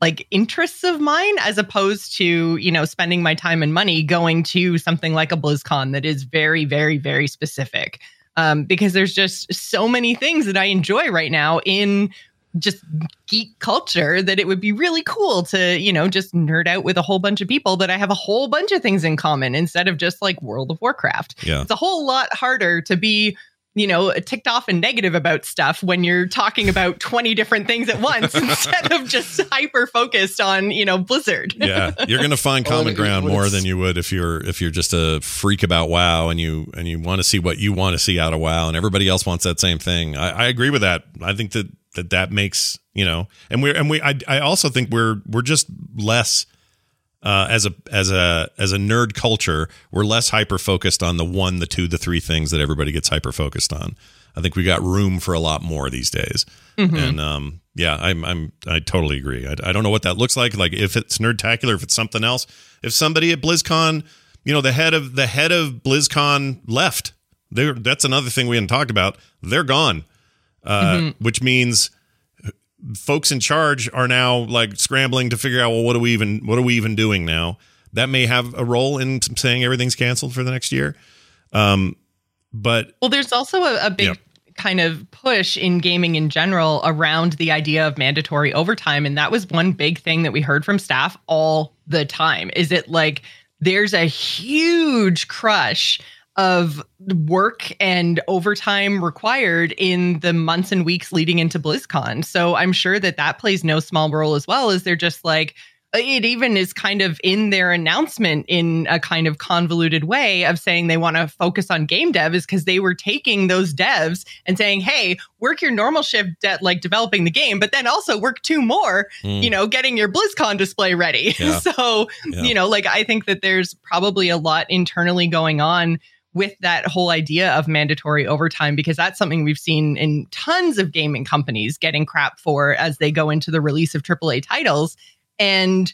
like interests of mine as opposed to you know spending my time and money going to something like a blizzcon that is very very very specific. Um, because there's just so many things that i enjoy right now in just geek culture that it would be really cool to, you know, just nerd out with a whole bunch of people that I have a whole bunch of things in common instead of just like World of Warcraft. Yeah. It's a whole lot harder to be you know, ticked off and negative about stuff when you're talking about 20 different things at once instead of just hyper focused on, you know, Blizzard. yeah, you're going to find oh, common ground more than you would if you're if you're just a freak about WoW and you and you want to see what you want to see out of WoW and everybody else wants that same thing. I, I agree with that. I think that that that makes you know, and we're and we I I also think we're we're just less uh, as a as a as a nerd culture, we're less hyper focused on the one, the two, the three things that everybody gets hyper focused on. I think we got room for a lot more these days, mm-hmm. and um, yeah, I'm I'm I totally agree. I, I don't know what that looks like. Like if it's nerdtacular, if it's something else, if somebody at BlizzCon, you know, the head of the head of BlizzCon left, there that's another thing we hadn't talked about. They're gone, uh, mm-hmm. which means folks in charge are now like scrambling to figure out well what are we even what are we even doing now that may have a role in saying everything's canceled for the next year um but well there's also a, a big yeah. kind of push in gaming in general around the idea of mandatory overtime and that was one big thing that we heard from staff all the time is it like there's a huge crush of work and overtime required in the months and weeks leading into BlizzCon. So I'm sure that that plays no small role as well as they're just like it even is kind of in their announcement in a kind of convoluted way of saying they want to focus on game dev is because they were taking those devs and saying, hey, work your normal shift de- like developing the game, but then also work two more, mm. you know, getting your BlizzCon display ready. Yeah. so, yeah. you know, like I think that there's probably a lot internally going on with that whole idea of mandatory overtime because that's something we've seen in tons of gaming companies getting crap for as they go into the release of AAA titles. And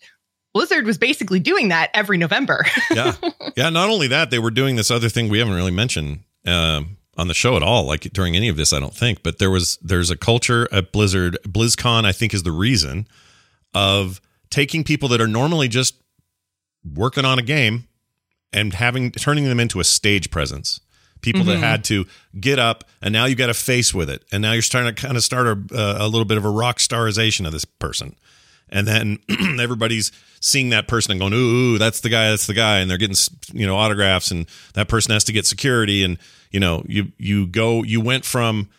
Blizzard was basically doing that every November. yeah. Yeah. Not only that, they were doing this other thing we haven't really mentioned um, on the show at all, like during any of this, I don't think. But there was, there's a culture at Blizzard. BlizzCon, I think, is the reason of taking people that are normally just working on a game and having turning them into a stage presence. People mm-hmm. that had to get up and now you got a face with it. And now you're starting to kind of start a, a little bit of a rock starization of this person. And then everybody's seeing that person and going ooh, ooh that's the guy that's the guy. And they're getting you know autographs and that person has to get security. And you know you you go you went from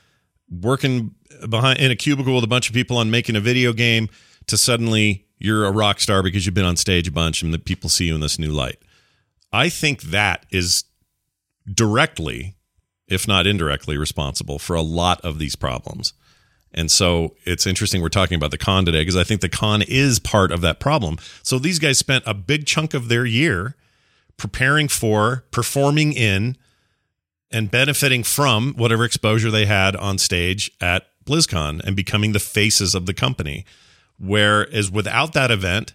working behind in a cubicle with a bunch of people on making a video game to suddenly you're a rock star because you've been on stage a bunch and the people see you in this new light I think that is directly, if not indirectly, responsible for a lot of these problems. And so it's interesting we're talking about the con today because I think the con is part of that problem. So these guys spent a big chunk of their year preparing for, performing in, and benefiting from whatever exposure they had on stage at BlizzCon and becoming the faces of the company. Whereas without that event,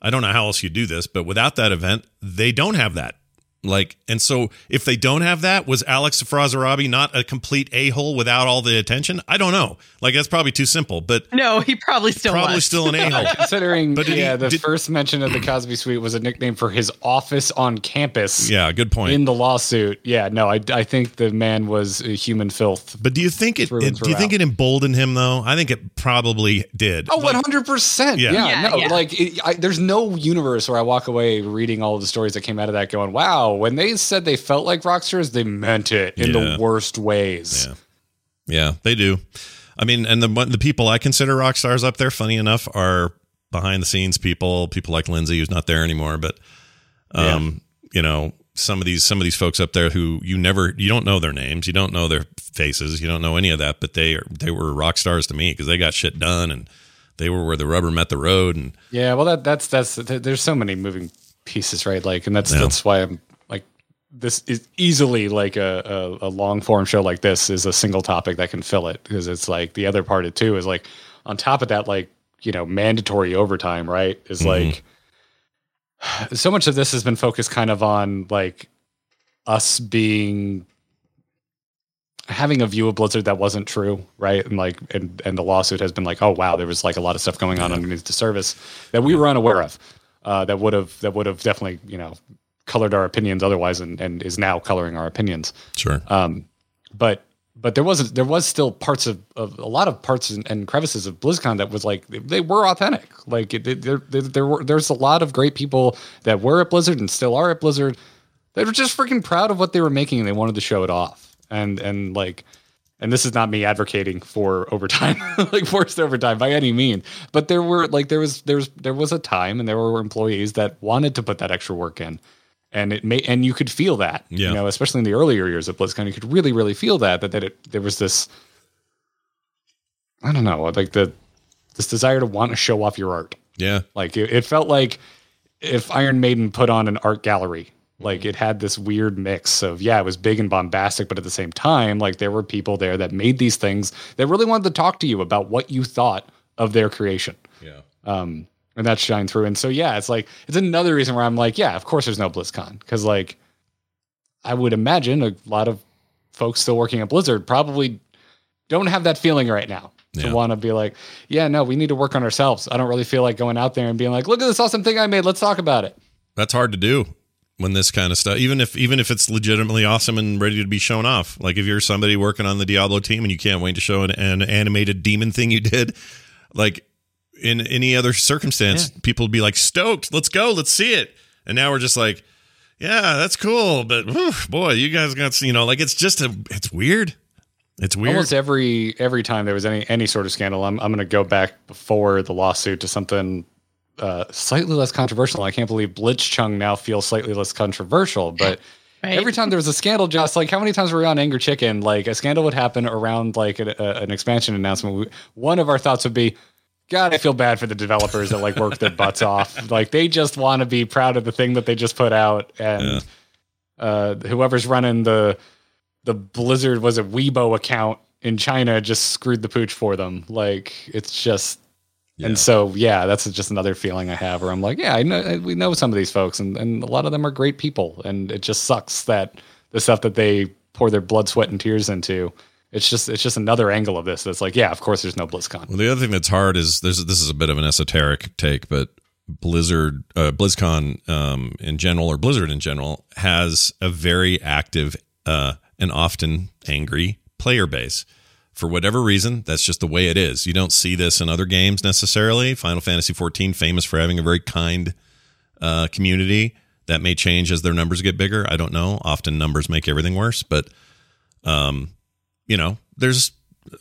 I don't know how else you do this, but without that event, they don't have that. Like, and so if they don't have that, was Alex Afrasiabi not a complete a hole without all the attention? I don't know. Like, that's probably too simple, but No, he probably still probably was. still an a hole. Considering, But did he- yeah, the did- first mention of the Cosby Suite was a nickname for his office on campus. yeah, good point. In the lawsuit, yeah, no, I, I think the man was a human filth. but do you think it, it do you think it emboldened him though? I think it probably did. Oh, Like, 100%. Yeah. Yeah, Yeah, no, yeah. like it, I, there's no universe where I walk away reading all of the stories that came out of that going, wow, when they said they felt like rock stars, they meant it in Yeah. the worst ways. Yeah. Yeah, they do. I mean, and the the people I consider rock stars up there, funny enough, are behind the scenes people, people like Lindsay, who's not there anymore, but um, you know, some of these some of these folks up there who you never you don't know their names, you don't know their faces, you don't know any of that, but they are they were rock stars to me because they got shit done and they were where the rubber met the road and Yeah, well, that that's that's there's so many moving pieces, right? Like, and that's Yeah. that's why I'm this is easily like a, a, a long form show like this is a single topic that can fill it because it's like the other part of two is like on top of that, like you know, mandatory overtime, right? Is like so much of this has been focused kind of on like us being having a view of Blizzard that wasn't true, right? And like, and and the lawsuit has been like, oh wow, there was like a lot of stuff going on underneath the service that we were unaware of. Uh, that would have that would have definitely you know colored our opinions otherwise, and and is now coloring our opinions. sure. Um, but but there was there was still parts of, of a lot of parts and, and crevices of BlizzCon that was like they, were authentic. Like it, it- there, there there were there's a lot of great people that were at Blizzard and still are at Blizzard. They were just freaking proud of what they were making and they wanted to show it off. And and like and this is not me advocating for overtime, like forced overtime by any mean. But there were like there was there was there was a time and there were employees that wanted to put that extra work in. And it may and you could feel that. Yeah. You know, especially in the earlier years of BlizzCon, you could really, really feel that that, that it there was this I don't know, like the this desire to want to show off your art. Yeah. Like it, it felt like if Iron Maiden put on an art gallery. Like it had this weird mix of yeah, it was big and bombastic, but at the same time, like there were people there that made these things that really wanted to talk to you about what you thought of their creation. Yeah. Um, and that shined through. And so yeah, it's like it's another reason where I'm like, yeah, of course there's no BlizzCon because like I would imagine a lot of folks still working at Blizzard probably don't have that feeling right now to Yeah. want to be like, yeah, no, we need to work on ourselves. I don't really feel like going out there and being like, look at this awesome thing I made. Let's talk about it. That's hard to do when this kind of stuff even if even if it's legitimately awesome and ready to be shown off. Like if you're somebody working on the Diablo team and you can't wait to show an, an animated demon thing you did, like in any other circumstance, people would be like stoked, let's go, let's see it. And now we're just like, yeah, that's cool, but whew, boy, you guys got you know, like it's just a it's weird. It's weird. Almost every every time there was any any sort of scandal, I'm I'm going to go back before the lawsuit to something uh, slightly less controversial. I can't believe Blitzchung now feels slightly less controversial, but Right. every time there was a scandal, just like how many times were we on Angry Chicken? Like a scandal would happen around like a, a, an expansion announcement. We, one of our thoughts would be. God, I feel bad for the developers that like work their butts off. Like they just want to be proud of the thing that they just put out, and uh, whoever's running the the Blizzard was a Weibo account in China just screwed the pooch for them. Like it's just, Yeah. and so yeah, that's just another feeling I have where I'm like, yeah, I know we know some of these folks, and and a lot of them are great people, and it just sucks that the stuff that they pour their blood, sweat, and tears into. It's just it's just another angle of this that's like, yeah, of course there's no BlizzCon. Well, the other thing that's hard is there's this is a bit of an esoteric take, but Blizzard, uh, BlizzCon um, in general, or Blizzard in general, has a very active uh, and often angry player base. For whatever reason, that's just the way it is. You don't see this in other games necessarily. Final Fantasy XIV, famous for having a very kind uh, community. That may change as their numbers get bigger. I don't know. Often numbers make everything worse, but um, you know, there's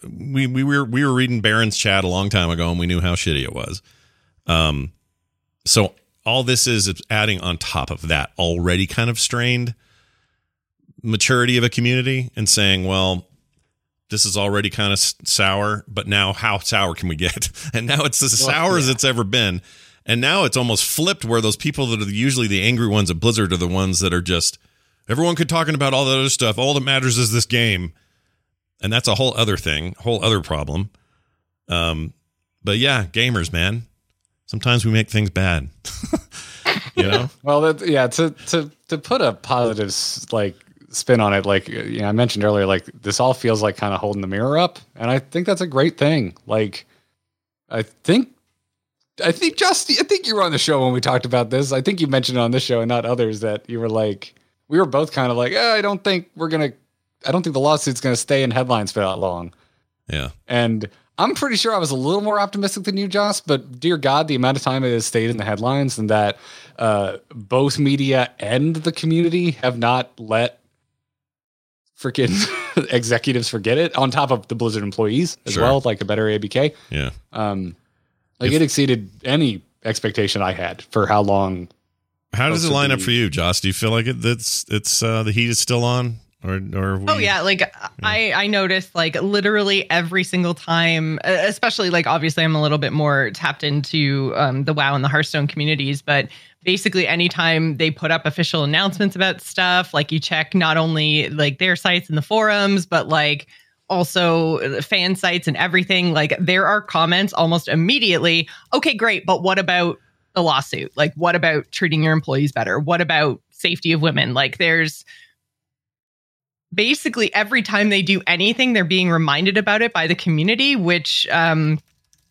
we we were we were reading Barrens chat a long time ago, and we knew how shitty it was. Um, so all this is adding on top of that already kind of strained maturity of a community, and saying, well. This is already kind of sour, but now how sour can we get? And now it's as Well, sour as it's ever been. And now it's almost flipped where those people that are usually the angry ones at Blizzard are the ones that are just everyone could talking about all the other stuff. All that matters is this game. And that's a whole other thing, whole other problem. Um, but yeah, gamers, man. Sometimes we make things bad. You know? Well, that, yeah. To to to put a positive like spin on it, like you know, I mentioned earlier, like this all feels like kind of holding the mirror up, and I think that's a great thing. Like, I think. I think Justy, I think you were on the show when we talked about this. I think you mentioned on this show and not others that you were like, we were both kind of like, eh, I don't think we're gonna, I don't think the lawsuit's gonna stay in headlines for that long. Yeah. And I'm pretty sure I was a little more optimistic than you, Joss. But dear God, the amount of time it has stayed in the headlines and that uh, both media and the community have not let freaking executives forget it. On top of the Blizzard employees as Sure. well, like a better ABK. Yeah. Um, like If- it exceeded any expectation I had for how long. How does it line up for you, Joss? Do you feel like it that's it's uh the heat is still on? Or or we, Oh yeah, like I I noticed like literally every single time, uh, especially like obviously I'm a little bit more tapped into um, the WoW and the Hearthstone communities, but basically anytime they put up official announcements about stuff, like you check not only like their sites and the forums, but like also fan sites and everything. Like there are comments almost immediately. Okay, great, but what about the lawsuit? Like what about treating your employees better? What about safety of women? Like there's basically every time they do anything, they're being reminded about it by the community, which um,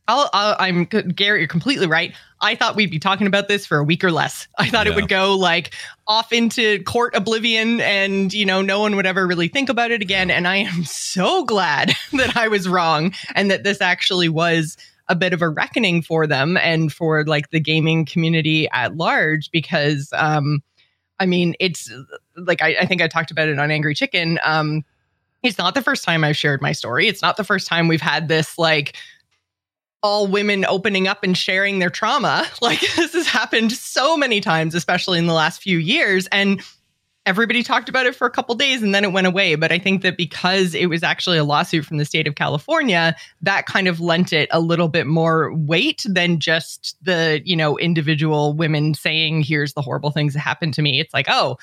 I'll, I'll, I'm Garrett, you're completely right. I thought we'd be talking about this for a week or less. I thought Yeah. it would go like off into court oblivion and, you know, no one would ever really think about it again. And I am so glad that I was wrong and that this actually was a bit of a reckoning for them and for like the gaming community at large because, um, I mean, it's like I, I think I talked about it on Angry Chicken. Um, it's not the first time I've shared my story. It's not the first time we've had this like all women opening up and sharing their trauma. Like this has happened so many times, especially in the last few years. And everybody talked about it for a couple days and then it went away. But I think that because it was actually a lawsuit from the state of California, that kind of lent it a little bit more weight than just the, you know, individual women saying, here's the horrible things that happened to me. It's like, oh,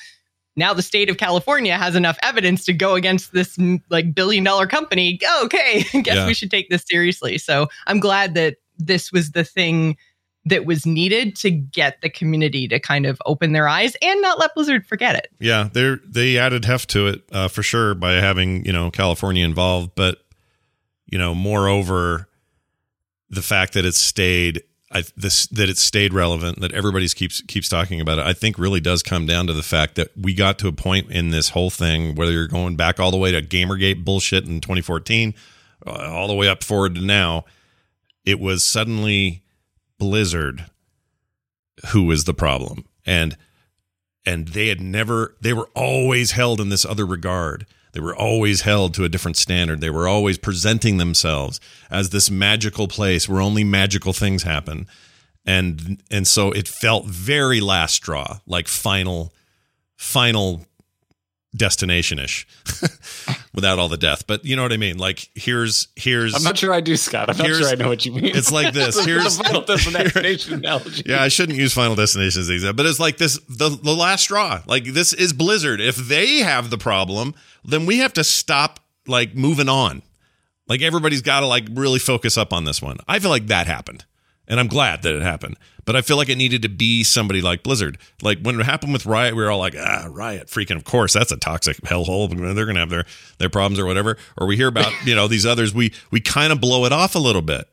now the state of California has enough evidence to go against this like billion dollar company. Okay, guess Yeah. we should take this seriously. So I'm glad that this was the thing that was needed to get the community to kind of open their eyes and not let Blizzard forget it. Yeah, they they added heft to it uh, for sure by having you know California involved, but you know, moreover, the fact that it stayed, I, this that it stayed relevant, that everybody's keeps keeps talking about it, I think really does come down to the fact that we got to a point in this whole thing, whether you're going back all the way to GamerGate bullshit in 2014, uh, all the way up forward to now, it was suddenly Blizzard who was the problem, and and they had never they were always held in this other regard. They were always held to a different standard. They were always presenting themselves as this magical place where only magical things happen. And and so it felt very last straw like final final destination-ish without all the death but you know what i mean like here's here's I'm not sure I do, Scott. I'm not sure I know what you mean. it's like this Here's The final destination analogy. yeah, I shouldn't use Final Destination as the example, but it's like this the the last straw. Like this is Blizzard. If they have the problem, then we have to stop like moving on. Like everybody's got to like really focus up on this one. I feel like that happened. And I'm glad that it happened. But I feel like it needed to be somebody like Blizzard. Like when it happened with Riot, we were all like, ah, Riot, freaking, of course, that's a toxic hellhole. They're gonna have their their problems or whatever. Or we hear about, you know, these others, we we kind of blow it off a little bit.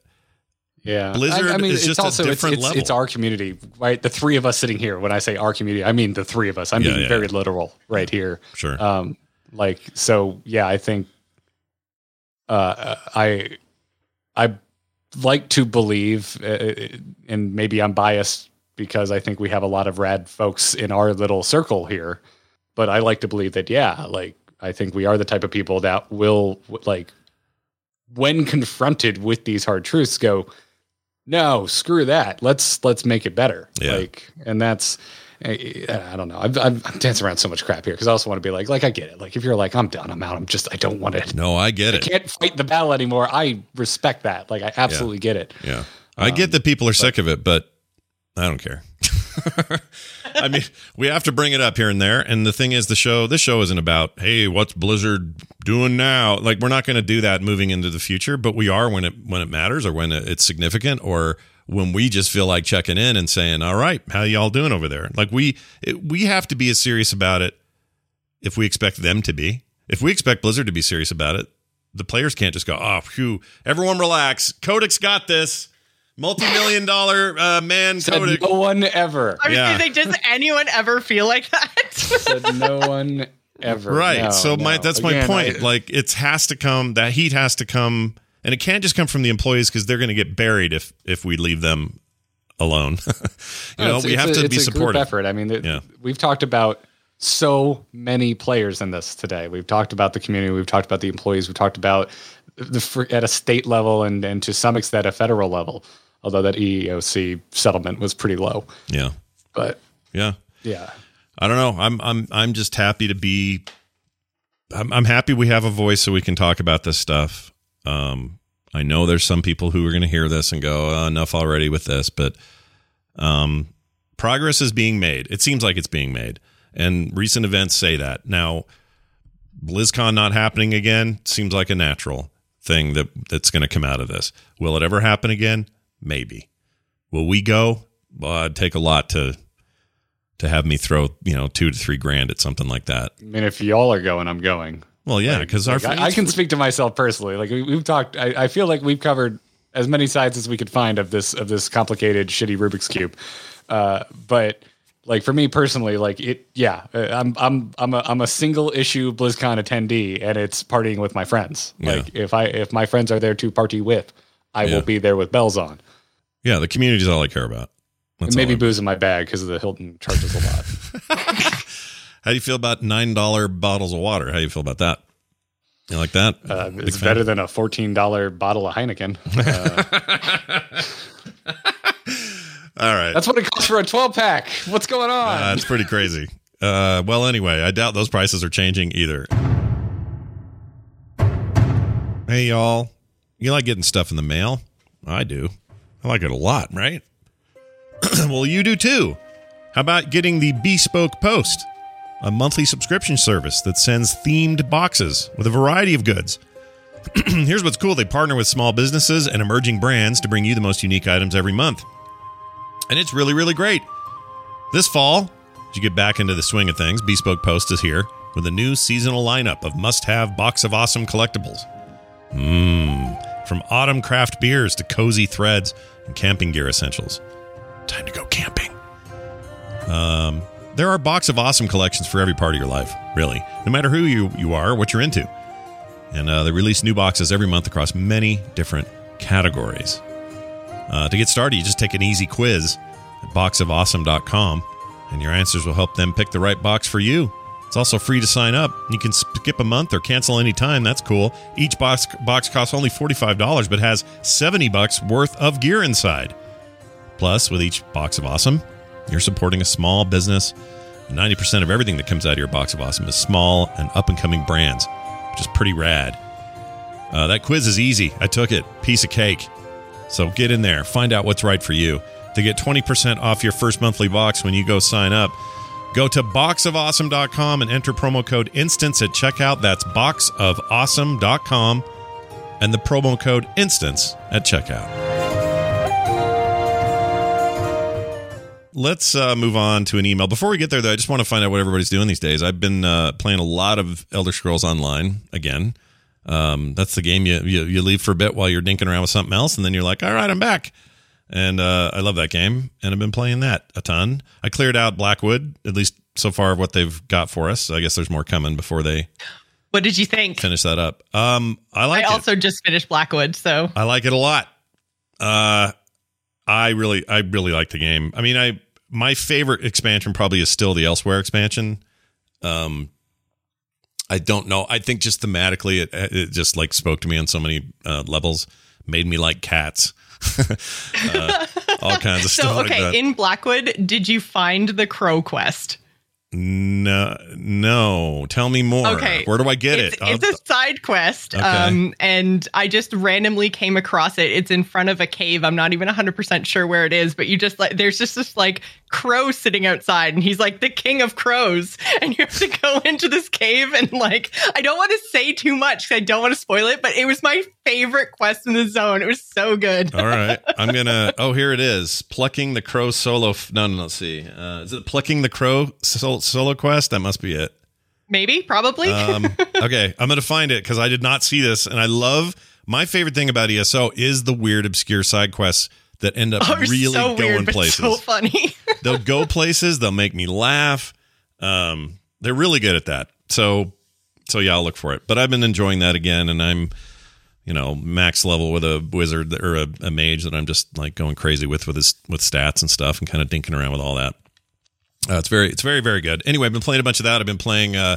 Yeah, Blizzard is it's just a also it's- different it's, level. It's our community, right? The three of us sitting here. When I say our community, I mean the three of us. I'm Yeah, being yeah, very literal right here. Sure. Um, like so, yeah. I think, uh, I, I like to believe, uh, and maybe I'm biased because I think we have a lot of rad folks in our little circle here, but I like to believe that, yeah, like I think we are the type of people that will like when confronted with these hard truths go no screw that let's let's make it better Yeah. like and that's I, I don't know I'm, I'm, I'm dancing around so much crap here because I also want to be like like I get it like if you're like I'm done I'm out I'm just I don't want it. no, I get I it. can't fight the battle anymore I respect that like I absolutely get it Yeah. I get um, that people are sick of it, but I don't care. I mean, we have to bring it up here and there. And the thing is, the show, this show isn't about, hey, what's Blizzard doing now? Like, we're not going to do that moving into the future, but we are when it when it matters or when it's significant or when we just feel like checking in and saying, "All right, how y'all doing over there?" Like we it, we have to be as serious about it if we expect them to be. If we expect Blizzard to be serious about it, the players can't just go, "Oh, phew, everyone relax. Kotick's got this." Multi-million dollar uh, man Said Kotick's. no one ever. I was Yeah. gonna does anyone ever feel like that? Said no one ever. right No, so my no. that's my point I- like it has to come that heat has to come and it can't just come from the employees because they're going to get buried if if we leave them alone you No, know we have a- to it's be supportive effort. I mean, th- Yeah. we've talked about so many players in this today. We've talked about the community. We've talked about the employees. We've talked about the at a state level and and to some extent a federal level. Although that EEOC settlement was pretty low, yeah but yeah yeah, i don't know i'm i'm i'm just happy to be i'm, I'm happy we have a voice so we can talk about this stuff um i know there's some people who are going to hear this and go oh, enough already with this but um progress is being made it seems like it's being made and recent events say that now BlizzCon not happening again seems like a natural thing that that's going to come out of this. Will it ever happen again? Maybe. Will we go? Well, it'd take a lot to to have me throw you know two to three grand at something like that. I mean, if y'all are going, I'm going. Well, yeah, because our Like, I, I can speak to myself personally. Like we, we've talked, I, I feel like we've covered as many sides as we could find of this of this complicated, shitty Rubik's cube. Uh, but like for me personally, like it, yeah, uh, I'm I'm I'm a I'm a single issue BlizzCon attendee, and it's partying with my friends. Yeah. Like if I if my friends are there to party with, I Yeah. will be there with bells on. yeah, the community is all I care about. That's maybe booze in my bag because the Hilton charges a lot. How do you feel about nine dollar bottles of water? How do you feel about that? You like that? Uh, it's fan? better than a fourteen dollar bottle of Heineken. Uh, All right. that's what it costs for a twelve pack. What's going on? Uh, it's pretty crazy. Uh, well, anyway, I doubt those prices are changing either. Hey, y'all. You like getting stuff in the mail? I do. I like it a lot, right? well, you do too. How about getting the Bespoke Post, a monthly subscription service that sends themed boxes with a variety of goods? Here's what's cool they partner with small businesses and emerging brands to bring you the most unique items every month. And it's really, really great. This fall, as you get back into the swing of things, Bespoke Post is here with a new seasonal lineup of must have box of awesome collectibles. Mmm. From autumn craft beers to cozy threads and camping gear essentials. Time to go camping. Um, there are box of awesome collections for every part of your life, really, no matter who you, you are or what you're into. And uh, they release new boxes every month across many different categories. Uh, to get started, you just take an easy quiz at boxofawesome.com, and your answers will help them pick the right box for you. It's also free to sign up. You can skip a month or cancel any time. That's cool. Each box box costs only $45 but has 70 bucks worth of gear inside. Plus, with each box of awesome, you're supporting a small business. 90% of everything that comes out of your box of awesome is small and up and coming brands, which is pretty rad. Uh, that quiz is easy. I took it. Piece of cake. So get in there, find out what's right for you. To get 20% off your first monthly box when you go sign up, go to boxofawesome.com and enter promo code INSTANCE at checkout. That's boxofawesome.com and the promo code INSTANCE at checkout. Let's uh, move on to an email. Before we get there, though, I just want to find out what everybody's doing these days. I've been uh, playing a lot of Elder Scrolls Online again. Um, that's the game you, you you leave for a bit while you're dinking around with something else, and then you're like, "All right, I'm back." And uh, I love that game, and I've been playing that a ton. I cleared out Blackwood, at least so far, of what they've got for us. I guess there's more coming before they What did you think? finish that up. Um, I like I it. also just finished Blackwood, so I like it a lot. Uh, I really, I really like the game. I mean, I my favorite expansion probably is still the Elsweyr expansion. Um, I don't know. I think just thematically, it, it just like spoke to me on so many uh, levels. Made me like cats. uh, all kinds of so stuff okay. like in Blackwood, did you find the Crow quest? No, no. Tell me more. Okay. Where do I get it's, it? It's a side quest. Okay. Um, and I just randomly came across it. It's in front of a cave. I'm not even 100% sure where it is, but you just like, there's just this like crow sitting outside, and he's like the king of crows. And you have to go into this cave. And like, I don't want to say too much because I don't want to spoil it, but it was my favorite quest in the zone. It was so good. All right. I'm going to. Oh, here it is. Plucking the crow solo. F- no, no, no. Let's see. Uh, is it plucking the crow solo, solo quest? That must be it. Maybe, probably. Um, okay. I'm going to find it because I did not see this. And I love my favorite thing about ESO is the weird, obscure side quests that end up Oh, really so going weird, but places. so funny. they'll go places. They'll make me laugh. Um, they're really good at that. So, so yeah, I'll look for it. But I've been enjoying that again, and I'm, you know, max level with a wizard or a, a mage that I'm just like going crazy with with his with stats and stuff, and kind of dinking around with all that. Uh, it's very, it's very, very good. Anyway, I've been playing a bunch of that. I've been playing uh,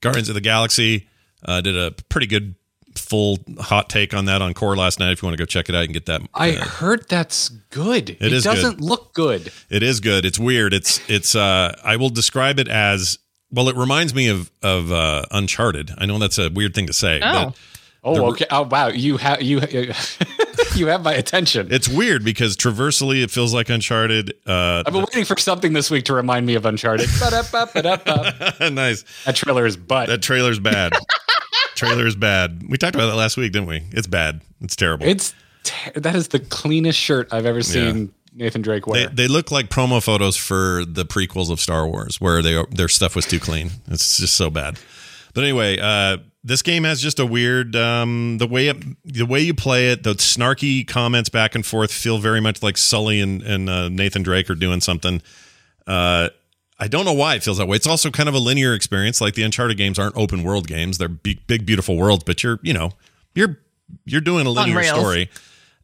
Guardians of the Galaxy. Uh, did a pretty good full hot take on that on Core last night. If you want to go check it out, and get that. I uh, heard that's good. It, is good. doesn't look good. It is good. It's weird. It's it's uh I will describe it as well it reminds me of of uh Uncharted. I know that's a weird thing to say, Oh. but Oh, okay. Oh, wow. You have you you have my attention. it's weird because traversally it feels like Uncharted. Uh I've been waiting for something this week to remind me of Uncharted. Nice. that trailer is butt. That trailer's bad. Trailer is bad. We talked about that last week, didn't we? It's bad. It's terrible. it's ter- that is the cleanest shirt I've ever seen Nathan Drake they, wear. they look like promo photos for the prequels of Star Wars, where they their stuff was too clean. It's just so bad. But anyway, uh, this game has just a weird um, the way it, the way you play it. The snarky comments back and forth feel very much like Sully and, and uh, Nathan Drake are doing something. Uh, I don't know why it feels that way. It's also kind of a linear experience. Like the Uncharted games aren't open world games; they're big, big beautiful worlds. But you're you know you're you're doing a linear story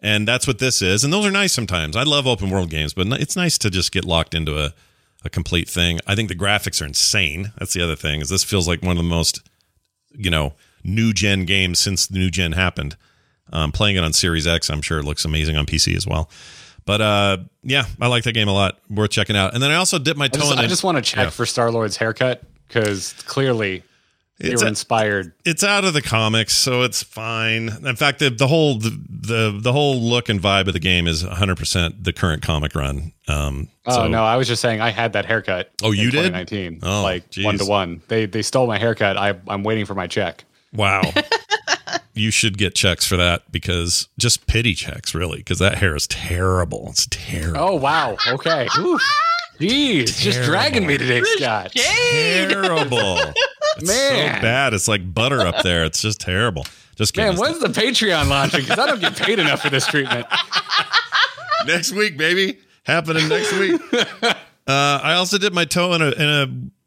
and that's what this is and those are nice sometimes i love open world games but it's nice to just get locked into a, a complete thing i think the graphics are insane that's the other thing is this feels like one of the most you know new gen games since the new gen happened. Um, playing it on series x i'm sure it looks amazing on pc as well. But uh, yeah i like that game a lot. Worth checking out. And then i also dipped my I toe just, in I just want to check Yeah. for Star Lord's haircut because clearly It's were a- inspired. it's out of the comics, so it's fine. In fact, the, the whole the, the the whole look and vibe of the game is 100 percent the current comic run. Um, Oh so- no, I was just saying I had that haircut. Oh, you in did? 2019. Oh, like geez. one to one. They they stole my haircut. I I'm waiting for my check. Wow. you should get checks for that because just pity checks, really, because that hair is terrible. It's terrible. Oh wow. Okay. Oof. Jeez, just dragging me today, Scott. terrible. It's Man. so bad. It's like butter up there. It's just terrible. Just kidding. Man, when's the Patreon launching? Because I don't get paid enough for this treatment. next week, baby. Happening next week. Uh, I also dipped my toe in a in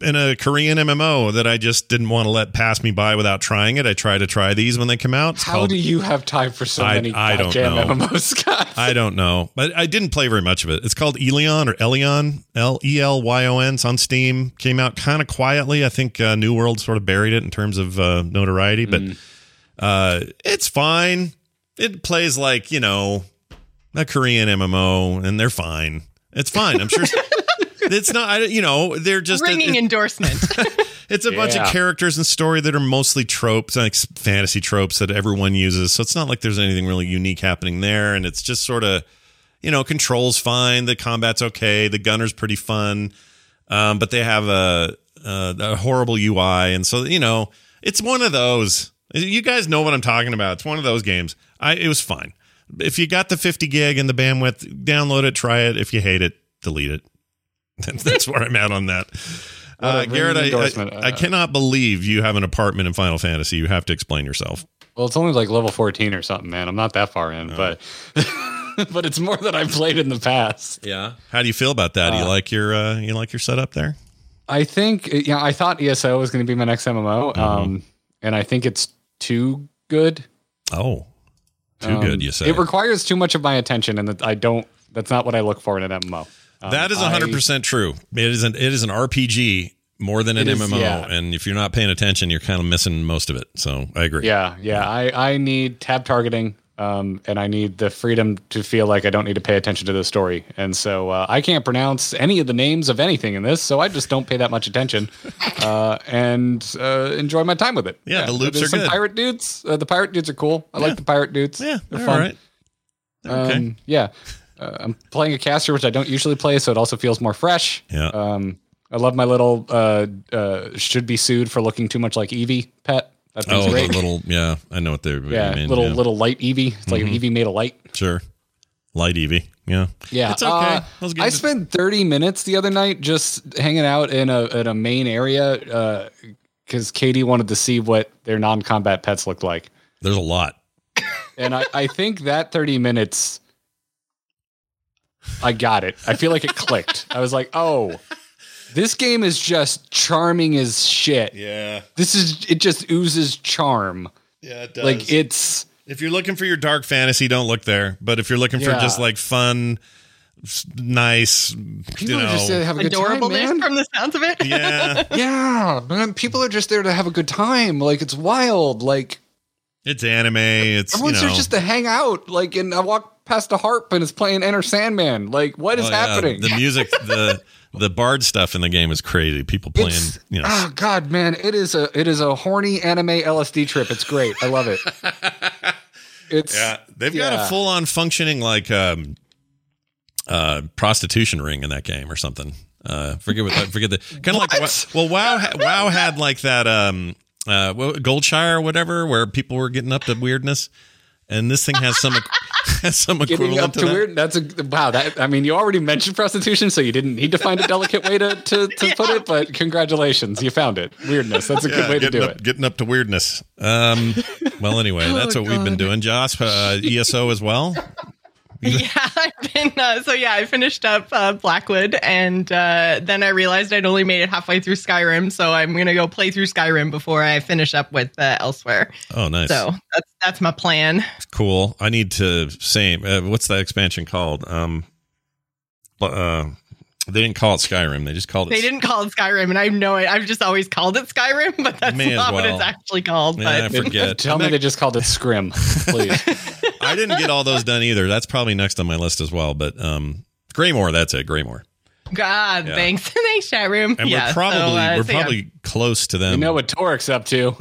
a in a Korean MMO that I just didn't want to let pass me by without trying it. I try to try these when they come out. It's How called- do you have time for so I- many I don't know. MMOs, Scott? I don't know, but I didn't play very much of it. It's called Elyon or Elyon, L E L Y O N. It's on Steam. Came out kind of quietly. I think uh, New World sort of buried it in terms of uh, notoriety, but uh, it's fine. It plays like you know a Korean MMO, and they're fine. It's fine. I'm sure. It's not, I, you know, they're just Ringing it- endorsement. it's a bunch of characters and story that are mostly tropes, like fantasy tropes that everyone uses. So it's not like there's anything really unique happening there. And it's just sort of, you know, controls fine. The combat's okay. The gunner's pretty fun. Um, but they have a, a, a horrible UI. And so, you know, it's one of those. You guys know what I'm talking about. It's one of those games. I It was fine. If you got the 50 gig and the bandwidth, download it, try it. If you hate it, delete it. That's where I'm at on that. Uh, Garrett, I, endorsement. I, I Uh, cannot believe you have an apartment in Final Fantasy. You have to explain yourself. Well, it's only like level 14 or something, man. I'm not that far in, but but it's more than I've played in the past. Yeah. How do you feel about that? Do you Uh, like your uh, you like your setup there? I think you know, I thought ESO was going to be my next MMO, Mm-hmm. um, and I think it's too good. Oh, too Um, good. You say it requires too much of my attention, and I don't. That's not what I look for in an MMO. Um, that is I- 100 percent true. It is an it is an RPG more than an is, MMO, yeah. and if you're not paying attention, you're kind of missing most of it. So I agree. Yeah, yeah. I I need tab targeting. Um, and I need the freedom to feel like I don't need to pay attention to the story. And so uh, I can't pronounce any of the names of anything in this, so I just don't pay that much attention uh, and uh, enjoy my time with it. Yeah, the loops there's are some good. Pirate dudes. Uh, the pirate dudes are cool. I Yeah. like the pirate dudes. Yeah, they're, they're fun. right. Okay. Um, yeah, uh, I'm playing a caster, which I don't usually play, so it also feels more fresh. Yeah. Um, I love my little uh, uh, should be sued for looking too much like Eevee pet. That Oh, great. the little yeah, I know what they're yeah, mean, little yeah. Mm-hmm. little light Eevee. It's like an Eevee made of light. sure. Light Eevee. Yeah. Yeah, It's okay. uh, That was good. I spent 30 minutes the other night just hanging out in a in a main area because Katie wanted to see what their non-combat pets looked like, There's a lot. and I, I think that 30 minutes, I got it. I feel like it clicked. I was like, oh, this game is just charming as shit. Yeah. This is it. Just oozes charm. Yeah, it does. Like it's if you're looking for your dark fantasy, don't look there. But if you're looking for Yeah. just like fun, nice, people you are just there to have a good time, Adorableness man. from the sounds of it. yeah, yeah, man. People are just there to have a good time. Like it's wild. Like it's anime. It's you everyone's know, there just to hang out. Like, and I walk past a harp and is playing Enter Sandman. Like, what is oh, yeah, happening? The music, the the bard stuff in the game is crazy. People playing, It's- you know, oh god, man, it is a it is a horny anime LSD trip. It's great. I love it. It's yeah, they've got a full on functioning like um, uh, prostitution ring in that game or something. Uh, forget what, forget the kind of like well, WoW WoW had like that um, uh, Goldshire or whatever, where people were getting up to weirdness, and this thing has some has some Getting equivalent up to, to that. weird. That's a wow. That I mean, you already mentioned prostitution, so you didn't need to find a delicate way to to, to put it. But congratulations, you found it. Weirdness. That's a Yeah, good way to getting do up, it. Getting up to weirdness. Um, well, anyway, that's what we've been doing. Josh, uh, ESO as well. Yeah, I've been. Uh, so yeah, I finished up uh, Blackwood, and uh, then I realized I'd only made it halfway through Skyrim. So I'm gonna go play through Skyrim before I finish up with uh, Elsweyr. Oh, nice. So that's that's my plan. cool. I need to same. uh, what's that expansion called? Um, uh, they didn't call it Skyrim. They just called it. They didn't call it Skyrim, and I know it. I've just always called it Skyrim, but that's May as not what it's actually called. Yeah, I forget. Tell I'm me not- they just called it Scrim, please. I didn't get all those done either. That's probably next on my list as well. But um, Greymoor, that's it. Greymoor. God, Yeah. thanks, thanks, chat room. and yeah, we're probably so, uh, we're so yeah. probably close to them. you know what Torik's up to.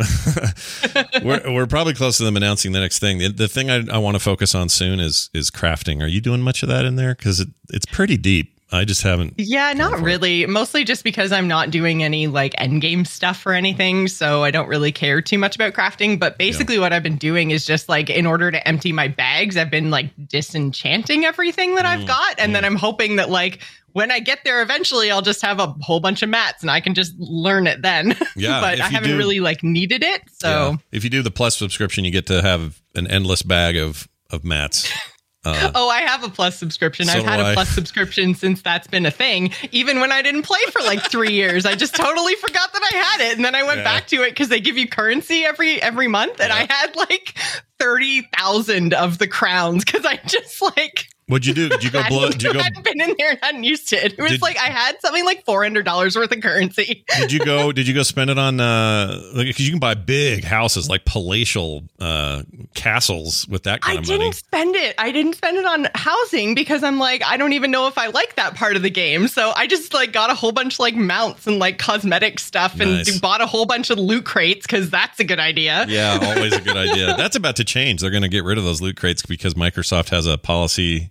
we're we're probably close to them announcing the next thing. The, the thing I, I want to focus on soon is is crafting. Are you doing much of that in there? Because it, it's pretty deep. I just haven't. Yeah, not really. Mostly just because I'm not doing any like end game stuff or anything, so I don't really care too much about crafting. But basically, what I've been doing is just like in order to empty my bags, I've been like disenchanting everything that Mm, I've got, and then I'm hoping that like when I get there eventually, I'll just have a whole bunch of mats and I can just learn it then. Yeah, but I haven't do- really like needed it, so. Yeah. If you do the plus subscription, you get to have an endless bag of of mats. Uh, Oh, I have a plus subscription. So I've had a I. plus subscription since that's been a thing. Even when I didn't play for like three years, I just totally forgot that I had it, and then I went Yeah. back to it because they give you currency every every month, and I had like thirty thousand of the crowns because I just like what'd you do? Did you go blow? Did you go? hadn't been in there and hadn't used it. It was Did- like I had something like four hundred dollars worth of currency. Did you go? Did you go spend it on? uh Because you can buy big houses like palatial uh castles with that kind I of money. I didn't spend it. I didn't spend it on housing because I'm like, I don't even know if I like that part of the game. So I just like got a whole bunch like mounts and like cosmetic stuff and Nice. bought a whole bunch of loot crates because that's a good idea. Yeah, always a good idea. That's about to change. They're going to get rid of those loot crates because Microsoft has a policy.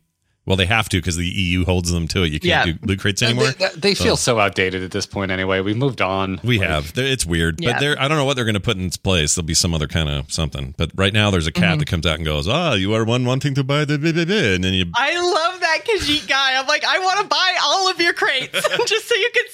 Well, they have to because the EU holds them to it. You can't Yeah. do loot crates anymore. They, they feel so outdated at this point anyway. We've moved on. We have. They're- It's weird, but they're. I don't know what they're going to put in its place. There'll be some other kind of something. But right now, there's a cat that comes out and goes, "Ah, you are one wanting to buy the blah, blah, blah," and then you. I love that Khajiit guy. I'm like, I want to buy all of your crates just so you can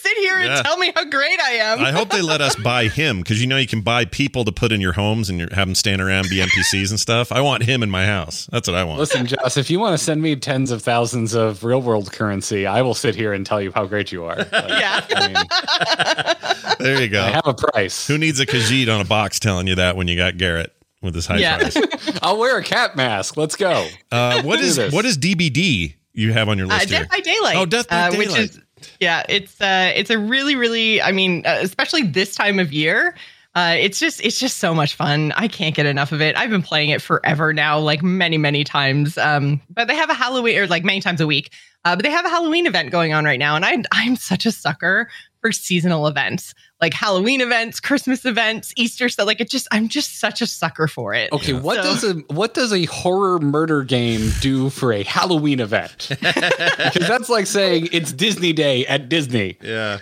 sit Yeah. tell me how great I am. I hope they let us buy him because you know you can buy people to put in your homes and you have them stand around, be NPCs and stuff. I want him in my house. That's what I want. Listen, Joss, if you want to send me tens of thousands of real world currency, I will sit here and tell you how great you are. Like, Yeah. I, mean, There you go. I have a price. Who needs a Khajiit on a box telling you that when you got Garrett with his high Yeah. price? I'll wear a cat mask. Let's go. Uh, what Do is this. what is DBD you have on your Uh, list here? Death by Daylight. Oh, Death by uh, Which Daylight. is, yeah, it's uh, it's a really, really. I mean, uh, especially this time of year. Uh, it's just it's just so much fun. I can't get enough of it. I've been playing it forever now, like many many times. Um, but they have a Halloween or like many times a week. Uh, but they have a Halloween event going on right now, and I I'm such a sucker for seasonal events like Halloween events, Christmas events, Easter stuff. Like it just I'm just such a sucker for it. Okay, what so, does a what does a horror murder game do for a Halloween event? because that's like saying it's Disney Day at Disney. Yeah.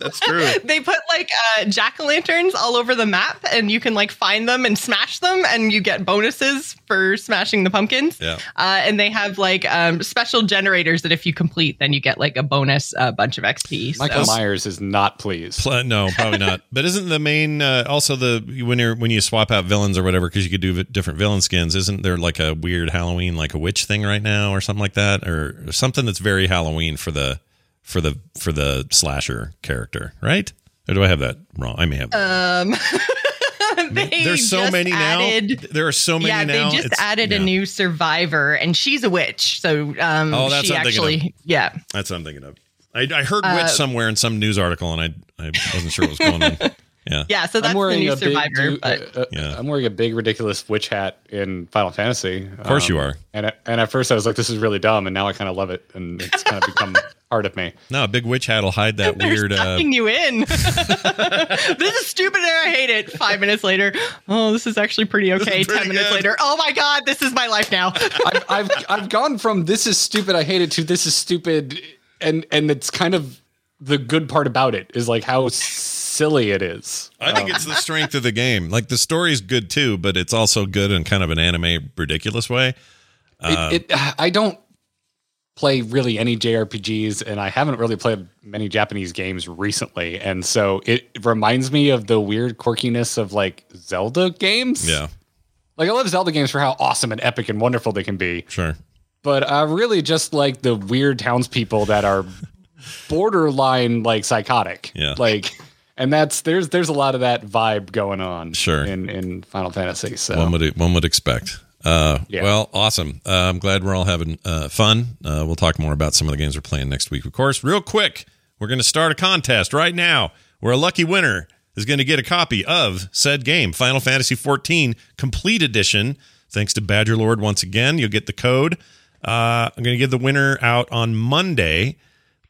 That's true. they put like uh, jack o' lanterns all over the map, and you can like find them and smash them, and you get bonuses for smashing the pumpkins. Yeah. Uh, and they have like um, special generators that if you complete, then you get like a bonus uh, bunch of XP. Michael so. Myers is not pleased. Pl- no, probably not. but isn't the main uh, also the when you're when you swap out villains or whatever because you could do different villain skins? Isn't there like a weird Halloween like a witch thing right now or something like that or something that's very Halloween for the for the for the slasher character, right? Or do I have that wrong? I may have. Um. There's so many added, now. There are so many yeah, now. they just it's, added yeah. a new survivor, and she's a witch. So, um, oh, that's she actually, yeah, that's what I'm thinking of. I, I heard uh, witch somewhere in some news article, and I I wasn't sure what was going on. Yeah. Yeah. So that's the new survivor. Big, but, uh, yeah. I'm wearing a big ridiculous witch hat in Final Fantasy. Of course um, you are. And and at first I was like, this is really dumb, and now I kind of love it, and it's kind of become part of me. No, a big witch hat will hide that They're weird. Uh, you in. this is stupid, and I hate it. Five minutes later, oh, this is actually pretty okay. Pretty Ten minutes good. later, oh my god, this is my life now. I've, I've I've gone from this is stupid, I hate it to this is stupid, and and it's kind of the good part about it is like how silly it is. I think um, it's the strength of the game. Like the story's good too, but it's also good in kind of an anime ridiculous way. Uh, it, it, I don't play really any JRPGs, and I haven't really played many Japanese games recently, and so it reminds me of the weird quirkiness of like Zelda games. Yeah, like I love Zelda games for how awesome and epic and wonderful they can be. Sure, but uh, really just like the weird townspeople that are borderline like psychotic. Yeah, like and that's there's there's a lot of that vibe going on. Sure. In in Final Fantasy. So one would one would expect. Uh, yeah. Well, awesome. Uh, I'm glad we're all having uh, fun. Uh, we'll talk more about some of the games we're playing next week, of course. Real quick, we're going to start a contest right now where a lucky winner is going to get a copy of said game, Final Fantasy 14 Complete Edition. Thanks to Badger Lord once again. You'll get the code. Uh, I'm going to give the winner out on Monday,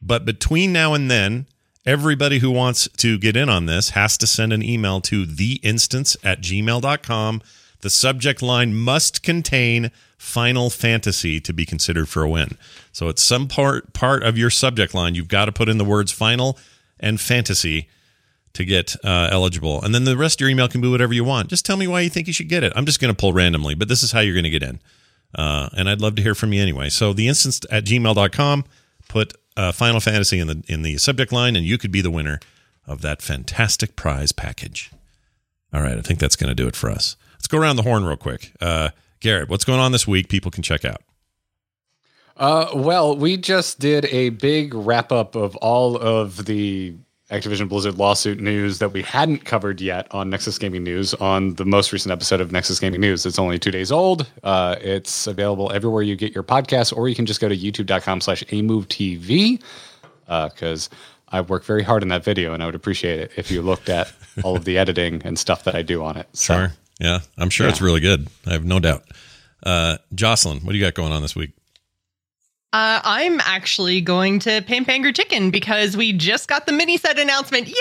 but between now and then, Everybody who wants to get in on this has to send an email to theinstance at gmail.com. The subject line must contain Final Fantasy to be considered for a win. So it's some part part of your subject line. You've got to put in the words Final and Fantasy to get uh, eligible. And then the rest of your email can be whatever you want. Just tell me why you think you should get it. I'm just going to pull randomly, but this is how you're going to get in. Uh, and I'd love to hear from you anyway. So the instance at gmail.com, put uh, Final Fantasy in the in the subject line, and you could be the winner of that fantastic prize package. All right, I think that's going to do it for us. Let's go around the horn real quick. Uh, Garrett, what's going on this week? People can check out. Uh, well, we just did a big wrap up of all of the Activision Blizzard lawsuit news that we hadn't covered yet on Nexus Gaming News on the most recent episode of Nexus Gaming News. It's only two days old. Uh, it's available everywhere you get your podcasts, or you can just go to youtube.com slash amovetv because uh, I work very hard in that video, and I would appreciate it if you looked at all of the editing and stuff that I do on it. So, sure. Yeah, I'm sure yeah. it's really good. I have no doubt. Uh, Jocelyn, what do you got going on this week? Uh, I'm actually going to Pampangre Chicken because we just got the mini set announcement. Yay!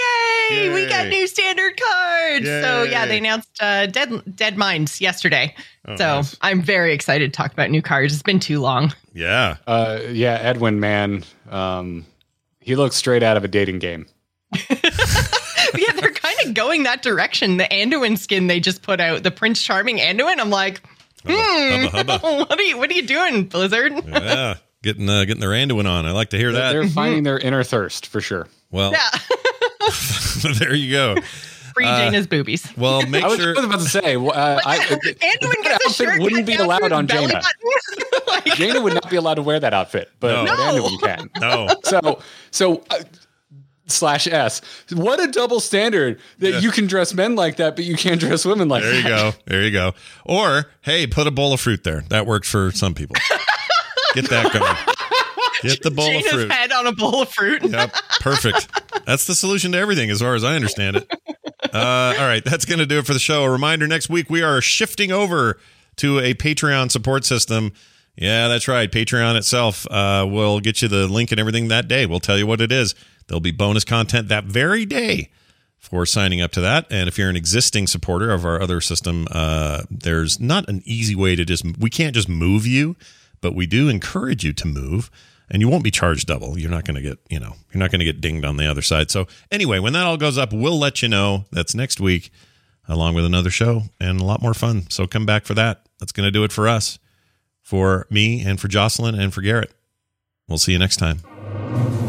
Yay. We got new standard cards. Yay. So yeah, they announced uh, Dead Deadmines yesterday. Oh, so nice. I'm very excited to talk about new cards. It's been too long. Yeah. Uh, yeah, Edwin, man, um, he looks straight out of a dating game. yeah, they're kind of going that direction. The Anduin skin they just put out, the Prince Charming Anduin. I'm like, hmm, hubba, hubba. what are you what are you doing, Blizzard? yeah getting uh, getting their Anduin on. I like to hear that. They're finding their inner thirst for sure. Well, yeah. there you go. Free uh, Jaina's boobies. Well, make I sure. I was about to say, uh, I, Anduin gets a shirt wouldn't be allowed on Jaina. like, Jaina would not be allowed to wear that outfit, but, no. but Anduin can. No. So, so. Uh, slash S. What a double standard that yeah. you can dress men like that, but you can't dress women like there that. There you go. There you go. Or, hey, put a bowl of fruit there. That works for some people. Get that going. Get the bowl Jaina's of fruit. head on a bowl of fruit. yep, perfect. That's the solution to everything, as far as I understand it. Uh, all right, that's going to do it for the show. A reminder next week we are shifting over to a Patreon support system. Yeah, that's right. Patreon itself uh, will get you the link and everything that day. We'll tell you what it is. There'll be bonus content that very day for signing up to that. And if you're an existing supporter of our other system, uh, there's not an easy way to just, we can't just move you, but we do encourage you to move and you won't be charged double. You're not going to get, you know, you're not going to get dinged on the other side. So anyway, when that all goes up, we'll let you know. That's next week, along with another show and a lot more fun. So come back for that. That's going to do it for us, for me and for Jocelyn and for Garrett. We'll see you next time.